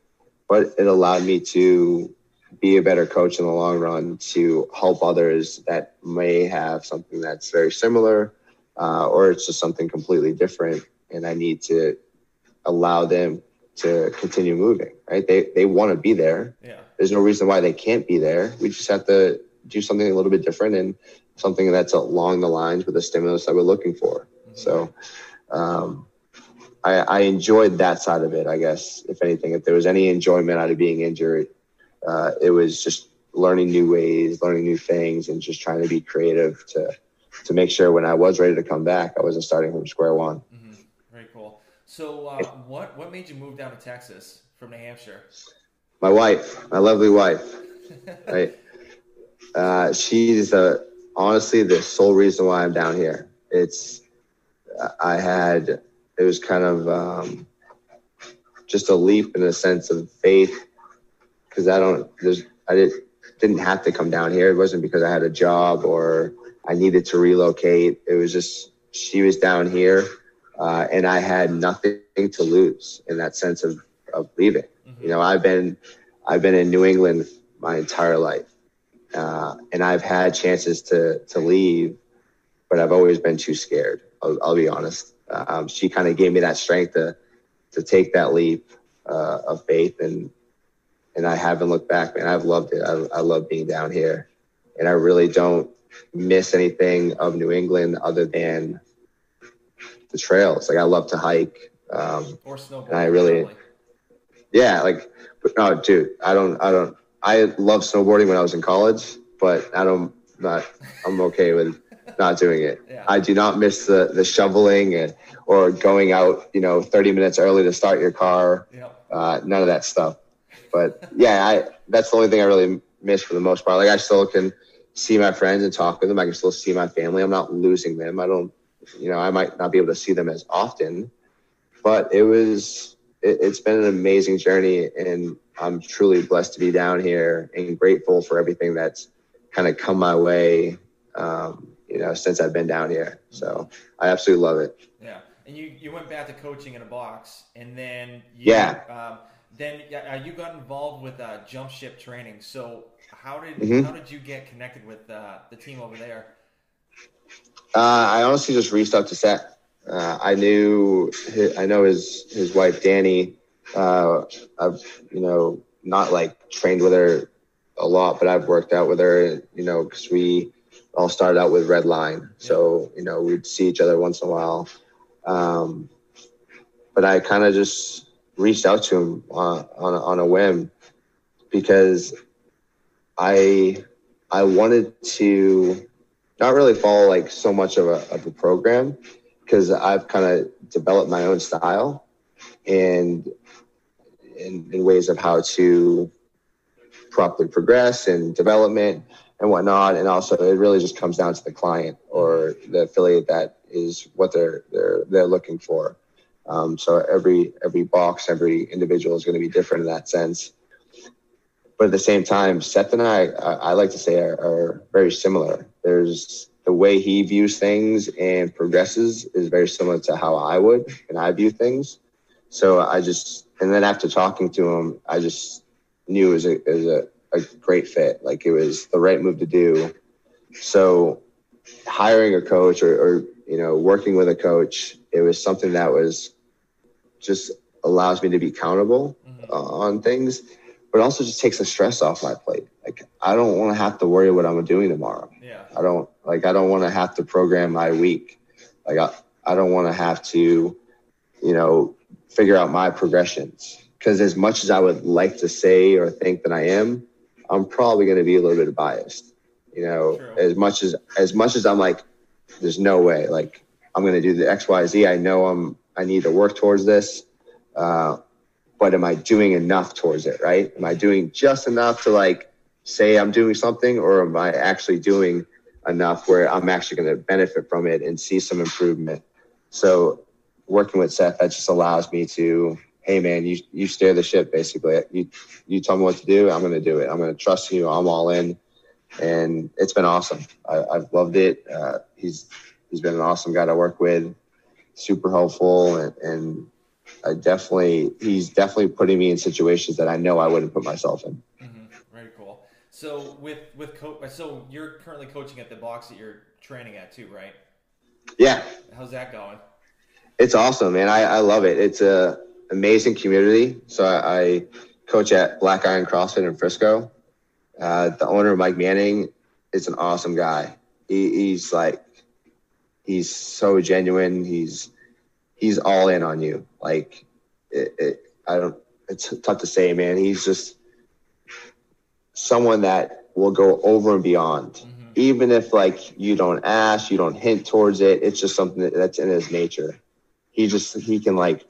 But it allowed me to be a better coach in the long run to help others that may have something that's very similar, uh, or it's just something completely different, and I need to allow them to continue moving. Right? They they want to be there. Yeah. There's no reason why they can't be there. We just have to do something a little bit different and something that's along the lines with the stimulus that we're looking for. Mhm. So um, I, I enjoyed that side of it, I guess, if anything. If there was any enjoyment out of being injured, uh, it was just learning new ways, learning new things, and just trying to be creative to to make sure when I was ready to come back, I wasn't starting from square one. hmm Very cool. So, uh, what what made you move down to Texas from New Hampshire? My wife, my lovely wife, right? Uh, she's the honestly the sole reason why I'm down here. It's I had it was kind of um, just a leap in a sense of faith because I don't there's I did, didn't have to come down here. It wasn't because I had a job or I needed to relocate. It was just she was down here uh, and I had nothing to lose in that sense of of leaving. Mhm. You know, I've been I've been in New England my entire life, uh, and I've had chances to to leave, but I've always been too scared. I'll, I'll be honest. Um, she kind of gave me that strength to to take that leap uh, of faith, and and I haven't looked back. Man, I've loved it. I, I love being down here, and I really don't miss anything of New England other than the trails. Like I love to hike. Um, Or snowboard? I really- yeah, like, but no, dude, I don't, I don't, I love snowboarding when I was in college, but I don't, not, I'm okay with not doing it. Yeah. I do not miss the, the shoveling and, or going out, you know, 30 minutes early to start your car. Yep. Uh, none of that stuff. But yeah, I, that's the only thing I really miss for the most part. Like I still can see my friends and talk with them. I can still see my family. I'm not losing them. I don't, you know, I might not be able to see them as often, but it was, it, it's been an amazing journey and I'm truly blessed to be down here and grateful for everything that's kind of come my way, um, you know, since I've been down here. So I absolutely love it. Yeah, and you you went back to coaching in a box, and then you, Yeah. um, then yeah, uh, you got involved with uh, jump ship training. So how did Mhm. how did you get connected with uh, the team over there? Uh, I honestly just reached out to Seth. Uh, I knew, hi I know his his wife Danny. Uh, I've you know not like trained with her a lot, but I've worked out with her. You know, because we all started out with Red Line, so you know we'd see each other once in a while. Um, but I kind of just reached out to him on on a, on a whim because I I wanted to not really follow like so much of a, of a program because I've kind of developed my own style and in, in ways of how to properly progress and development and whatnot. And also it really just comes down to the client or the affiliate that is what they're, they're, they're looking for. Um, so every, every box, every individual is going to be different in that sense. But at the same time, Seth and I, I, I like to say are, are very similar. There's the way he views things and progresses is very similar to how I would and I view things. So I just, and then after talking to him, I just knew it was a, it was a, a great fit. Like it was the right move to do. So hiring a coach or, or, you know, working with a coach, it was something that was just allows me to be accountable, Mhm. on things, but also just takes the stress off my plate. Like I don't want to have to worry what I'm doing tomorrow. Yeah. I don't like I don't want to have to program my week. Like I, I don't want to have to, you know, figure out my progressions. Because as much as I would like to say or think that I am, I'm probably going to be a little bit biased. You know, True. as much as as much as I'm like, there's no way. Like I'm going to do the X, Y, Z. I know I'm. I need to work towards this. Uh, but am I doing enough towards it? Right? Am I doing just enough to like say I'm doing something, or am I actually doing enough where I'm actually going to benefit from it and see some improvement? So working with Seth, that just allows me to, hey man, you you steer the ship basically. You you tell me what to do, I'm going to do it. I'm going to trust you. I'm all in, and it's been awesome. I, I've loved it. Uh, he's he's been an awesome guy to work with, super helpful, and, and I definitely he's definitely putting me in situations that I know I wouldn't put myself in. hmm Very cool. So with with co- so you're currently coaching at the box that you're training at too, right? Yeah, How's that going? It's awesome, man. I, I love it. It's a amazing community. So I, I coach at Black Iron CrossFit in Frisco. Uh, the owner, Mike Manning, is an awesome guy. He, he's like, he's so genuine. He's he's all in on you. Like, it, it, I don't. It's tough to say, man. He's just someone that will go over and beyond hmm even if like you don't ask, you don't hint towards it, it's just something that, that's in his nature. He just he can like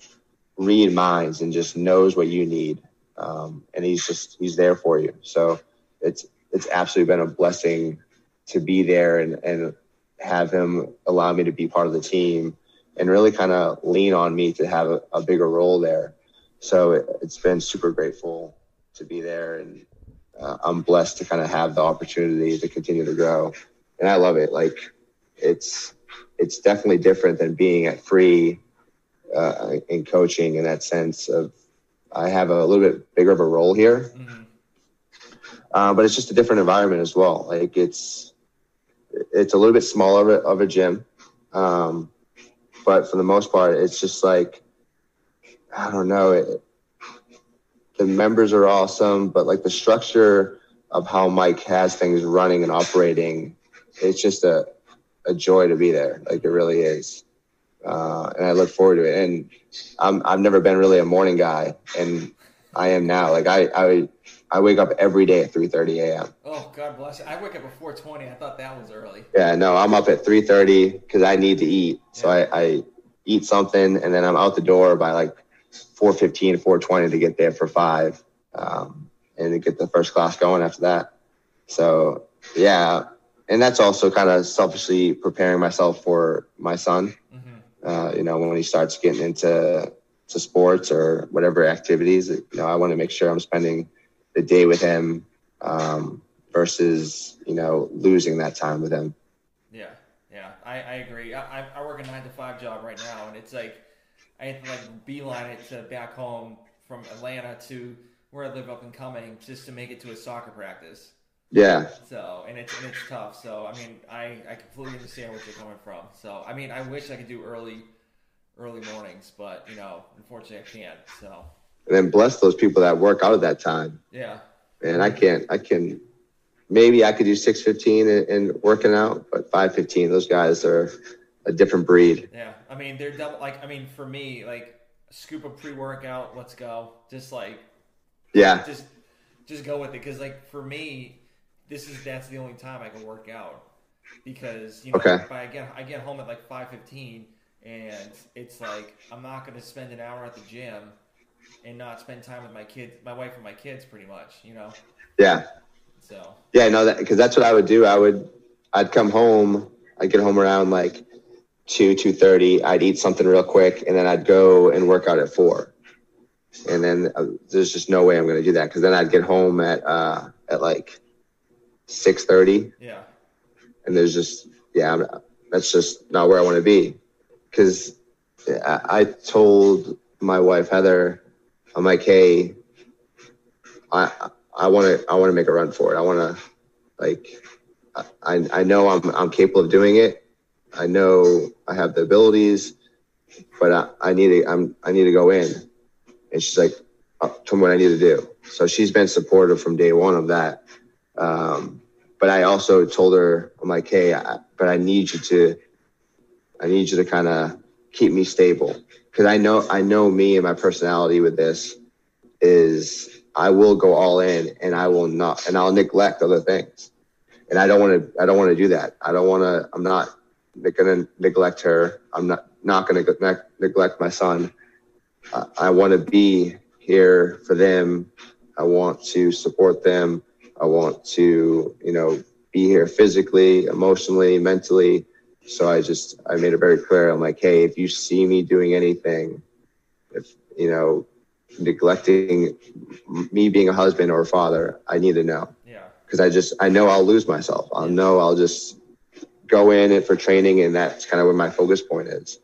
read minds and just knows what you need, um, and he's just he's there for you. So it's it's absolutely been a blessing to be there and and have him allow me to be part of the team and really kind of lean on me to have a, a bigger role there. So it, it's been super grateful to be there and uh, I'm blessed to kind of have the opportunity to continue to grow, and I love it. Like it's it's definitely different than being at free uh, in coaching in that sense of I have a little bit bigger of a role here, hmm uh, but it's just a different environment as well. Like it's it's a little bit smaller of a, of a gym, um, but for the most part, it's just like I don't know. It, the members are awesome, but like the structure of how Mike has things running and operating, it's just a, a joy to be there. Like it really is. Uh, and I look forward to it. And I'm, I've never been really a morning guy and I am now. Like I, I, I wake up every day at 3.30 a.m. Oh God bless you. I wake up at four twenty. I thought that was early. Yeah, no, I'm up at 3.30 because I need to eat. So I, I eat something and then I'm out the door by like 4.15, 4.20 to get there for five um, and to get the first class going after that. So yeah, and that's also kind of selfishly preparing myself for my son. Uh, you know, when he starts getting into to sports or whatever activities, you know, I want to make sure I'm spending the day with him um, versus you know losing that time with him. Yeah, yeah, I, I agree. I, I- I work a nine to five job right now, and it's like I have to like beeline it to back home from Atlanta to where I live up and coming just to make it to a soccer practice. Yeah, So and it's and it's tough. So I mean, I I completely understand where you're coming from. So I mean, I wish I could do early early mornings, but you know, unfortunately, I can't. So and then bless those people that work out at that time. yeah, And I can't. I can. Maybe I could do six fifteen and, and working out, but five fifteen, those guys are a different breed. yeah. I mean, they're double. Like I mean, for me, like scoop a pre workout, let's go. Just like Yeah, just just go with it because like for me this is that's the only time i can work out because you know Okay. if i get i get home at like 5.15 and it's like i'm not going to spend an hour at the gym and not spend time with my kids my wife and my kids pretty much you know yeah, so yeah. No, that because that's what I would do. I would. I'd come home. I'd get home around like two two thirty. I'd eat something real quick, and then I'd go and work out at four. And then uh, there's just no way I'm going to do that because then I'd get home at uh, at like six thirty, yeah and there's just yeah, I'm, that's just not where I want to be. Because I, I told my wife Heather, I'm like, hey, I I want to I want to make a run for it. I want to like I I know I'm I'm capable of doing it. I know I have the abilities, but I, I need to I'm I need to go in. And she's like, tell me what I need to do. So she's been supportive from day one of that. Um, but I also told her, I'm like, hey, I, but I need you to, I need you to kind of keep me stable because I know I know me and my personality with this is I will go all in and I will not and I'll neglect other things. And I don't want to I don't want to do that. I don't want to I'm not going to neglect her. I'm not not going to neglect my son. I, I want to be here for them. I want to support them. I want to, you know, be here physically, emotionally, mentally, so I just I made it very clear. I'm like, hey, if you see me doing anything, if you know, neglecting me being a husband or a father, I need to know. Yeah. Because I just I know I'll lose myself. I'll know I'll just go in it for training, and that's kind of where my focus point is.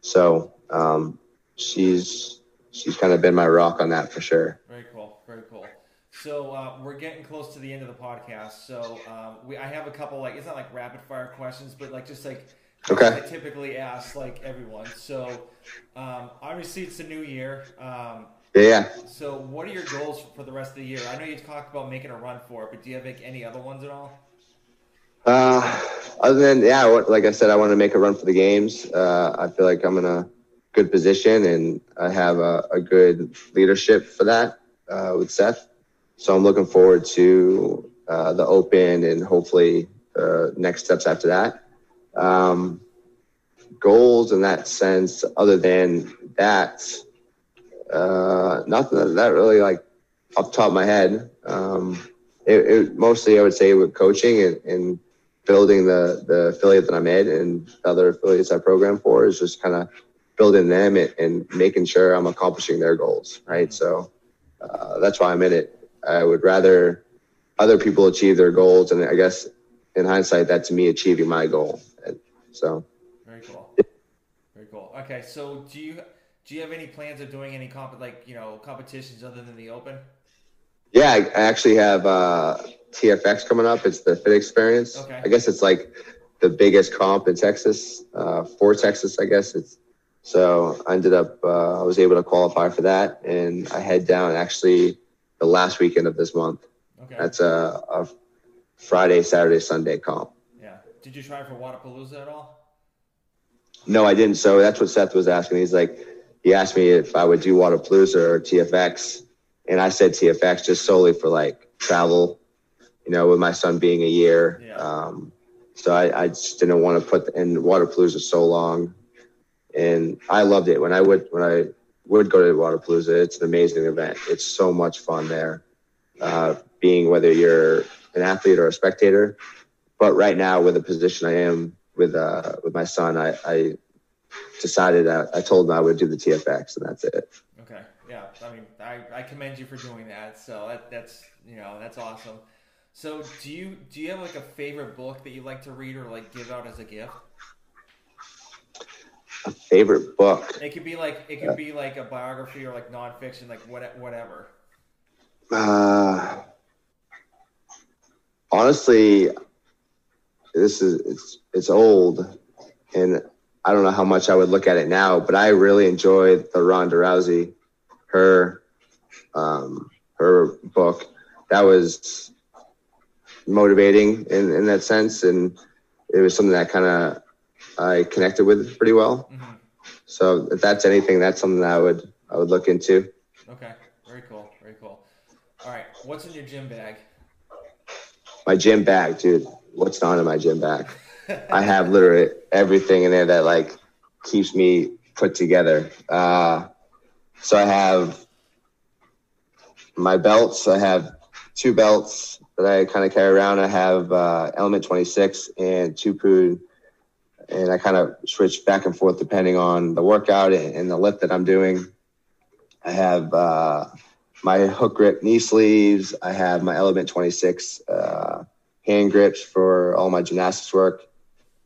So um, she's she's kind of been my rock on that for sure. Very cool. Very cool. So uh, we're getting close to the end of the podcast. So um, we, I have a couple like it's not like rapid fire questions, but like just like okay. I typically ask like everyone. So um, obviously it's a new year. Um, yeah. So what are your goals for the rest of the year? I know you talked about making a run for it, but do you have like, any other ones at all? Uh, other than yeah, like I said, I want to make a run for the games. Uh, I feel like I'm in a good position, and I have a, a good leadership for that uh, with Seth. So I'm looking forward to uh, the Open and hopefully uh, next steps after that. Um, goals in that sense, other than that, uh, nothing that really like off the top of my head. Um, it, it, mostly I would say with coaching and, and, building the the affiliate that I'm in and other affiliates I program for is just kind of building them and, and, making sure I'm accomplishing their goals. Right. So uh, that's why I'm in it. I would rather other people achieve their goals, and I guess in hindsight, that's me achieving my goal. And so. Very cool. Very cool. Okay, so do you do you have any plans of doing any comp like you know competitions other than the Open? Yeah, I actually have uh, TFX coming up. It's the Fit Experience. Okay. I guess it's like the biggest comp in Texas uh, for Texas. I guess it's so. I ended up uh, I was able to qualify for that, and I head down actually the last weekend of this month. Okay. That's a, a Friday, Saturday, Sunday comp. Yeah. Did you try for Wodapalooza at all? No, I didn't. So that's what Seth was asking. He's like, he asked me if I would do Wodapalooza or TFX, and I said TFX just solely for like travel. You know, with my son being a year. Yeah. Um, so I, I just didn't want to put in Wodapalooza so long, and I loved it when I would when I would go to Wodapalooza. It's an amazing event. It's so much fun there, uh, being whether you're an athlete or a spectator. But right now, with the position I am with uh, with my son, I, I decided that I told him I would do the TFX, and that's it. Okay, yeah. I mean, I, I commend you for doing that. So that, that's you know that's awesome. So do you do you have like a favorite book that you like to read or like give out as a gift? A favorite book. It could be like it could be like a biography or like nonfiction, like what whatever. Uh, honestly, this is it's it's old, and I don't know how much I would look at it now, but I really enjoyed the Ronda Rousey, her, um, her book. That was motivating in in that sense, and it was something that kind of I connected with pretty well. Mm-hmm. So if that's anything, that's something that I would I would look into. Okay, very cool, very cool. All right, what's in your gym bag? My gym bag, dude. What's not in my gym bag? I have literally everything in there that like keeps me put together. Uh, so I have my belts. I have two belts that I kind of carry around. I have uh, Element 26 and 2POOD and I kind of switch back and forth depending on the workout and, the lift that I'm doing. I have uh, my hook grip knee sleeves. I have my Element 26 uh, hand grips for all my gymnastics work.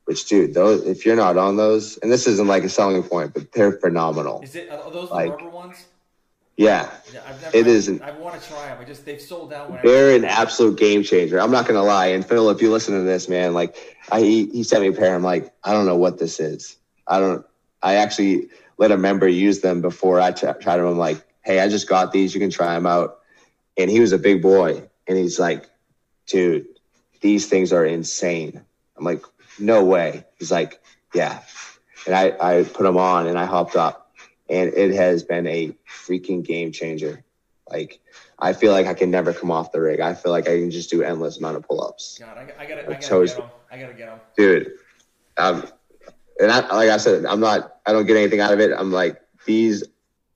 Which, dude, those if you're not on those, and this isn't like a selling point, but they're phenomenal. Is it are those like, the rubber ones? Yeah, yeah I've never, it I, isn't. I want to try them. I just they've sold out. When they're an absolute game changer. I'm not gonna lie. And Phil, if you listen to this, man, like I he, he sent me a pair. I'm like, I don't know what this is. I don't. I actually let a member use them before I t- tried them. I'm like, hey, I just got these. You can try them out. And he was a big boy, and he's like, dude, these things are insane. I'm like, no way. He's like, yeah. And I, I put them on and I hopped up and it has been a freaking game changer. Like, I feel like I can never come off the rig. I feel like I can just do endless amount of pull-ups. God, I, I gotta, I gotta get them. I gotta get them. Dude, um, and I, like I said, I'm not, I don't get anything out of it. I'm like these,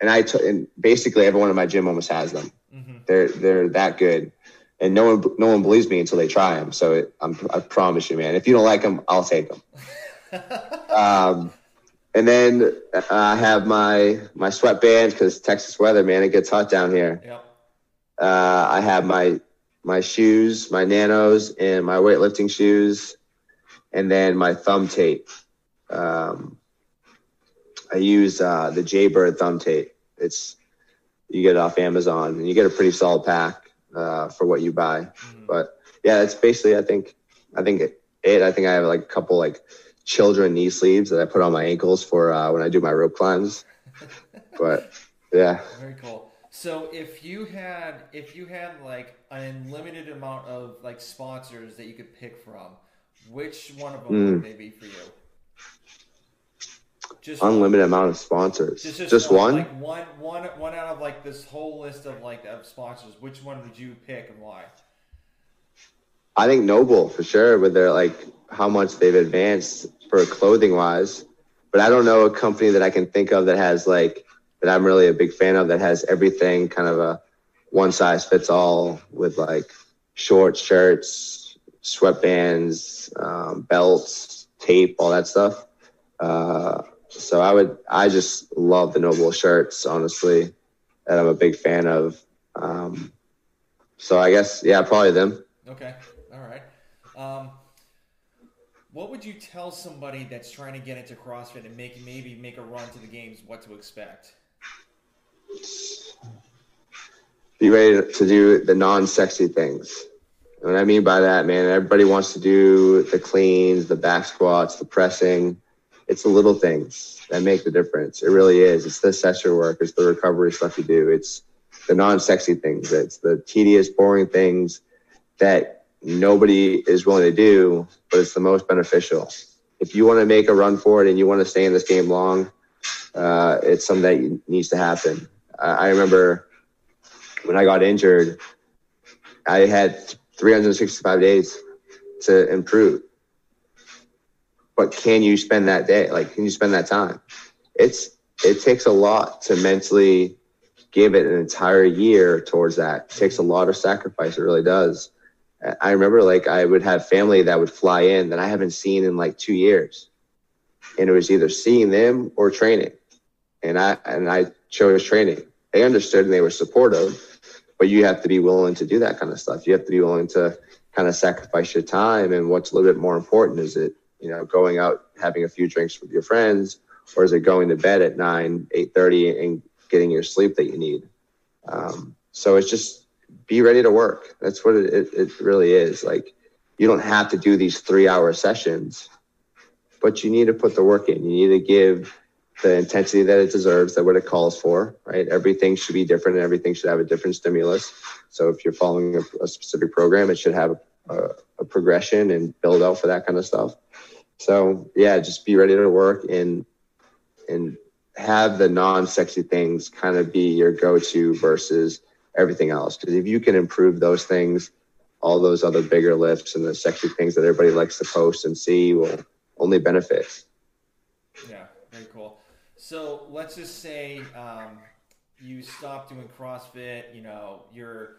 and I, t- and basically everyone in my gym almost has them. Mm-hmm. They're, they're that good and no one no one believes me until they try them. So it, i promise you, man. If you don't like them, I'll take them. um, and then I have my my sweatband because Texas weather, man, it gets hot down here. Yep. Uh, I have my my shoes, my nanos, and my weightlifting shoes, and then my thumb tape. Um, I use uh, the Jaybird thumb tape. It's you get it off Amazon, and you get a pretty solid pack uh, for what you buy. Mm-hmm. But yeah, it's basically I think I think it, it, I think I have like a couple like children knee sleeves that I put on my ankles for uh, when I do my rope climbs. but yeah. Very cool. So if you had if you had like an unlimited amount of like sponsors that you could pick from, which one of them mm. would they be for you? Just unlimited amount of sponsors. Just, just, just one, one? Like one, one, one out of like this whole list of like of sponsors. Which one would you pick and why? I think Noble for sure, with their like how much they've advanced for clothing wise. But I don't know a company that I can think of that has like that I'm really a big fan of that has everything kind of a one size fits all with like shorts, shirts, sweatbands, um, belts, tape, all that stuff. Uh, so I would, I just love the NOBULL shirts, honestly, that I'm a big fan of. Um, so I guess, yeah, probably them. Okay. All right. Um, what would you tell somebody that's trying to get into CrossFit and make maybe make a run to the games? What to expect? Be ready to do the non-sexy things. what I mean by that, man, everybody wants to do the cleans, the back squats, the pressing it's the little things that make the difference. It really is. It's the session work. It's the recovery stuff you do. It's the non-sexy things. It's the tedious, boring things that nobody is willing to do, but it's the most beneficial. If you want to make a run for it and you want to stay in this game long, uh, it's something that needs to happen. I, remember when I got injured, I had 365 days to improve but can you spend that day? Like, can you spend that time? It's it takes a lot to mentally give it an entire year towards that. It takes a lot of sacrifice. It really does. I remember like I would have family that would fly in that I haven't seen in like two years, and it was either seeing them or training, and I and I chose training. They understood and they were supportive, but you have to be willing to do that kind of stuff. You have to be willing to kind of sacrifice your time. And what's a little bit more important is it you know, going out having a few drinks with your friends, or is it going to bed at nine, eight thirty, and getting your sleep that you need? Um, so it's just be ready to work. That's what it, it, it really is. Like you don't have to do these three hour sessions, but you need to put the work in. You need to give the intensity that it deserves, that what it calls for, right? Everything should be different and everything should have a different stimulus. So if you're following a, a specific program, it should have a, a, progression and build out for that kind of stuff. So yeah, just be ready to work and and have the non-sexy things kind of be your go-to versus everything else. Because if you can improve those things, all those other bigger lifts and the sexy things that everybody likes to post and see will only benefit. Yeah, very cool. So let's just say um, you stop doing CrossFit. You know, you're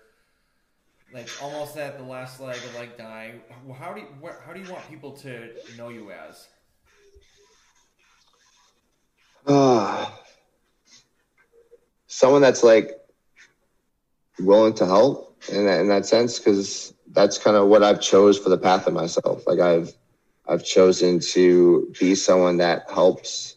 like almost at the last leg of like dying. How do you where, how do you want people to know you as? Uh, someone that's like willing to help in that, in that sense because that's kind of what I've chose for the path of myself. Like I've I've chosen to be someone that helps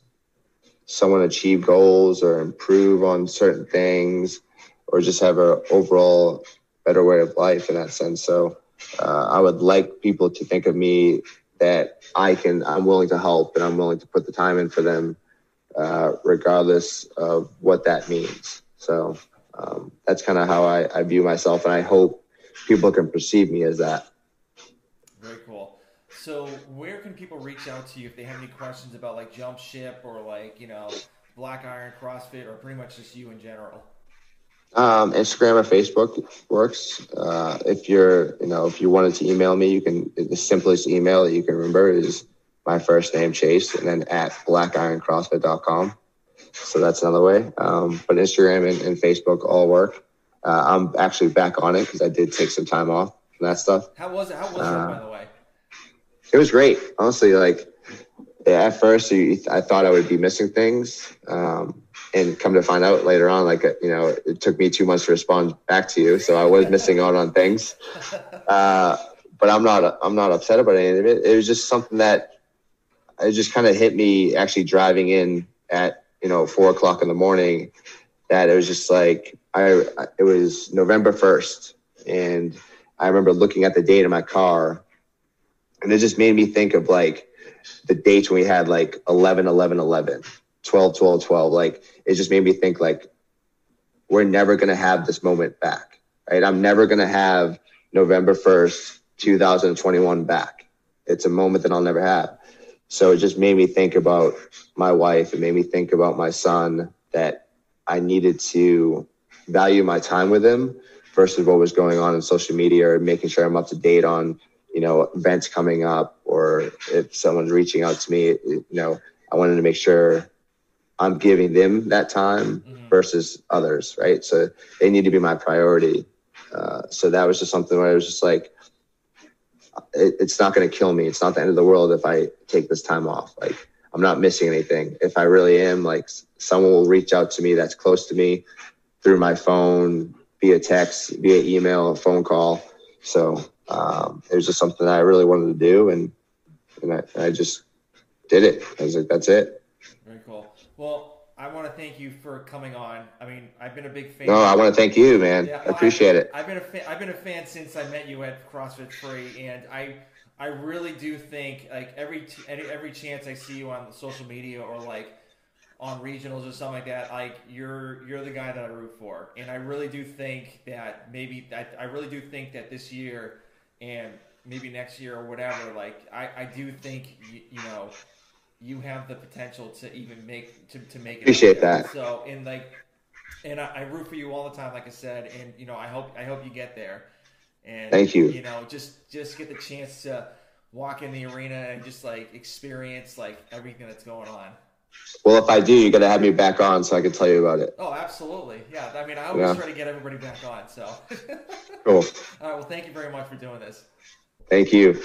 someone achieve goals or improve on certain things or just have a overall better way of life in that sense. So uh, I would like people to think of me that I can, I'm willing to help and I'm willing to put the time in for them, uh, regardless of what that means. So um, that's kind of how I, I view myself, and I hope people can perceive me as that. Very cool. So, where can people reach out to you if they have any questions about like jump ship or like you know Black Iron CrossFit or pretty much just you in general? Um, Instagram or Facebook works. Uh, if you're, you know, if you wanted to email me, you can. The simplest email that you can remember is my first name Chase, and then at blackironcrossfit.com. So that's another way. Um, but Instagram and, and, Facebook all work. Uh, I'm actually back on it because I did take some time off from that stuff. How was it? How was uh, it, by the way? It was great. Honestly, like at first, I thought I would be missing things. Um, and come to find out later on, like, you know, it took me two months to respond back to you. So I was missing out on things. Uh, but I'm not, I'm not upset about any of it. It was just something that it just kind of hit me actually driving in at, you know, four o'clock in the morning that it was just like, I, it was November 1st. And I remember looking at the date in my car and it just made me think of like the dates when we had like 11, 11, 11 12, 12, 12. Like it just made me think like we're never going to have this moment back, right? I'm never going to have November 1st, 2021 back. It's a moment that I'll never have. So it just made me think about my wife. It made me think about my son that I needed to value my time with him versus what was going on in social media or making sure I'm up to date on, you know, events coming up or if someone's reaching out to me, you know, I wanted to make sure I'm giving them that time mm-hmm. versus others, right? So they need to be my priority. Uh, so that was just something where I was just like, it, it's not going to kill me. It's not the end of the world if I take this time off. Like I'm not missing anything. If I really am, like someone will reach out to me that's close to me through my phone, via text, via email, a phone call. So um, it was just something that I really wanted to do, and and I, I just did it. I was like, that's it. Very cool. Well, I want to thank you for coming on. I mean, I've been a big fan. No, I want to thank you, man. Yeah, I appreciate I, it. I've been a fan, I've been a fan since I met you at CrossFit Free, and I I really do think like every every chance I see you on social media or like on regionals or something like that, like you're you're the guy that I root for, and I really do think that maybe I, I really do think that this year and maybe next year or whatever, like I I do think you, you know you have the potential to even make to, to make it. Appreciate that. So and like, and I, I, root for you all the time, like I said, and you know I hope I hope you get there. And thank you. You know, just just get the chance to walk in the arena and just like experience like everything that's going on. Well, if I do, you got to have me back on so I can tell you about it. Oh, absolutely. Yeah. I mean, I always yeah. try to get everybody back on. So. cool. All right. Well, thank you very much for doing this. Thank you.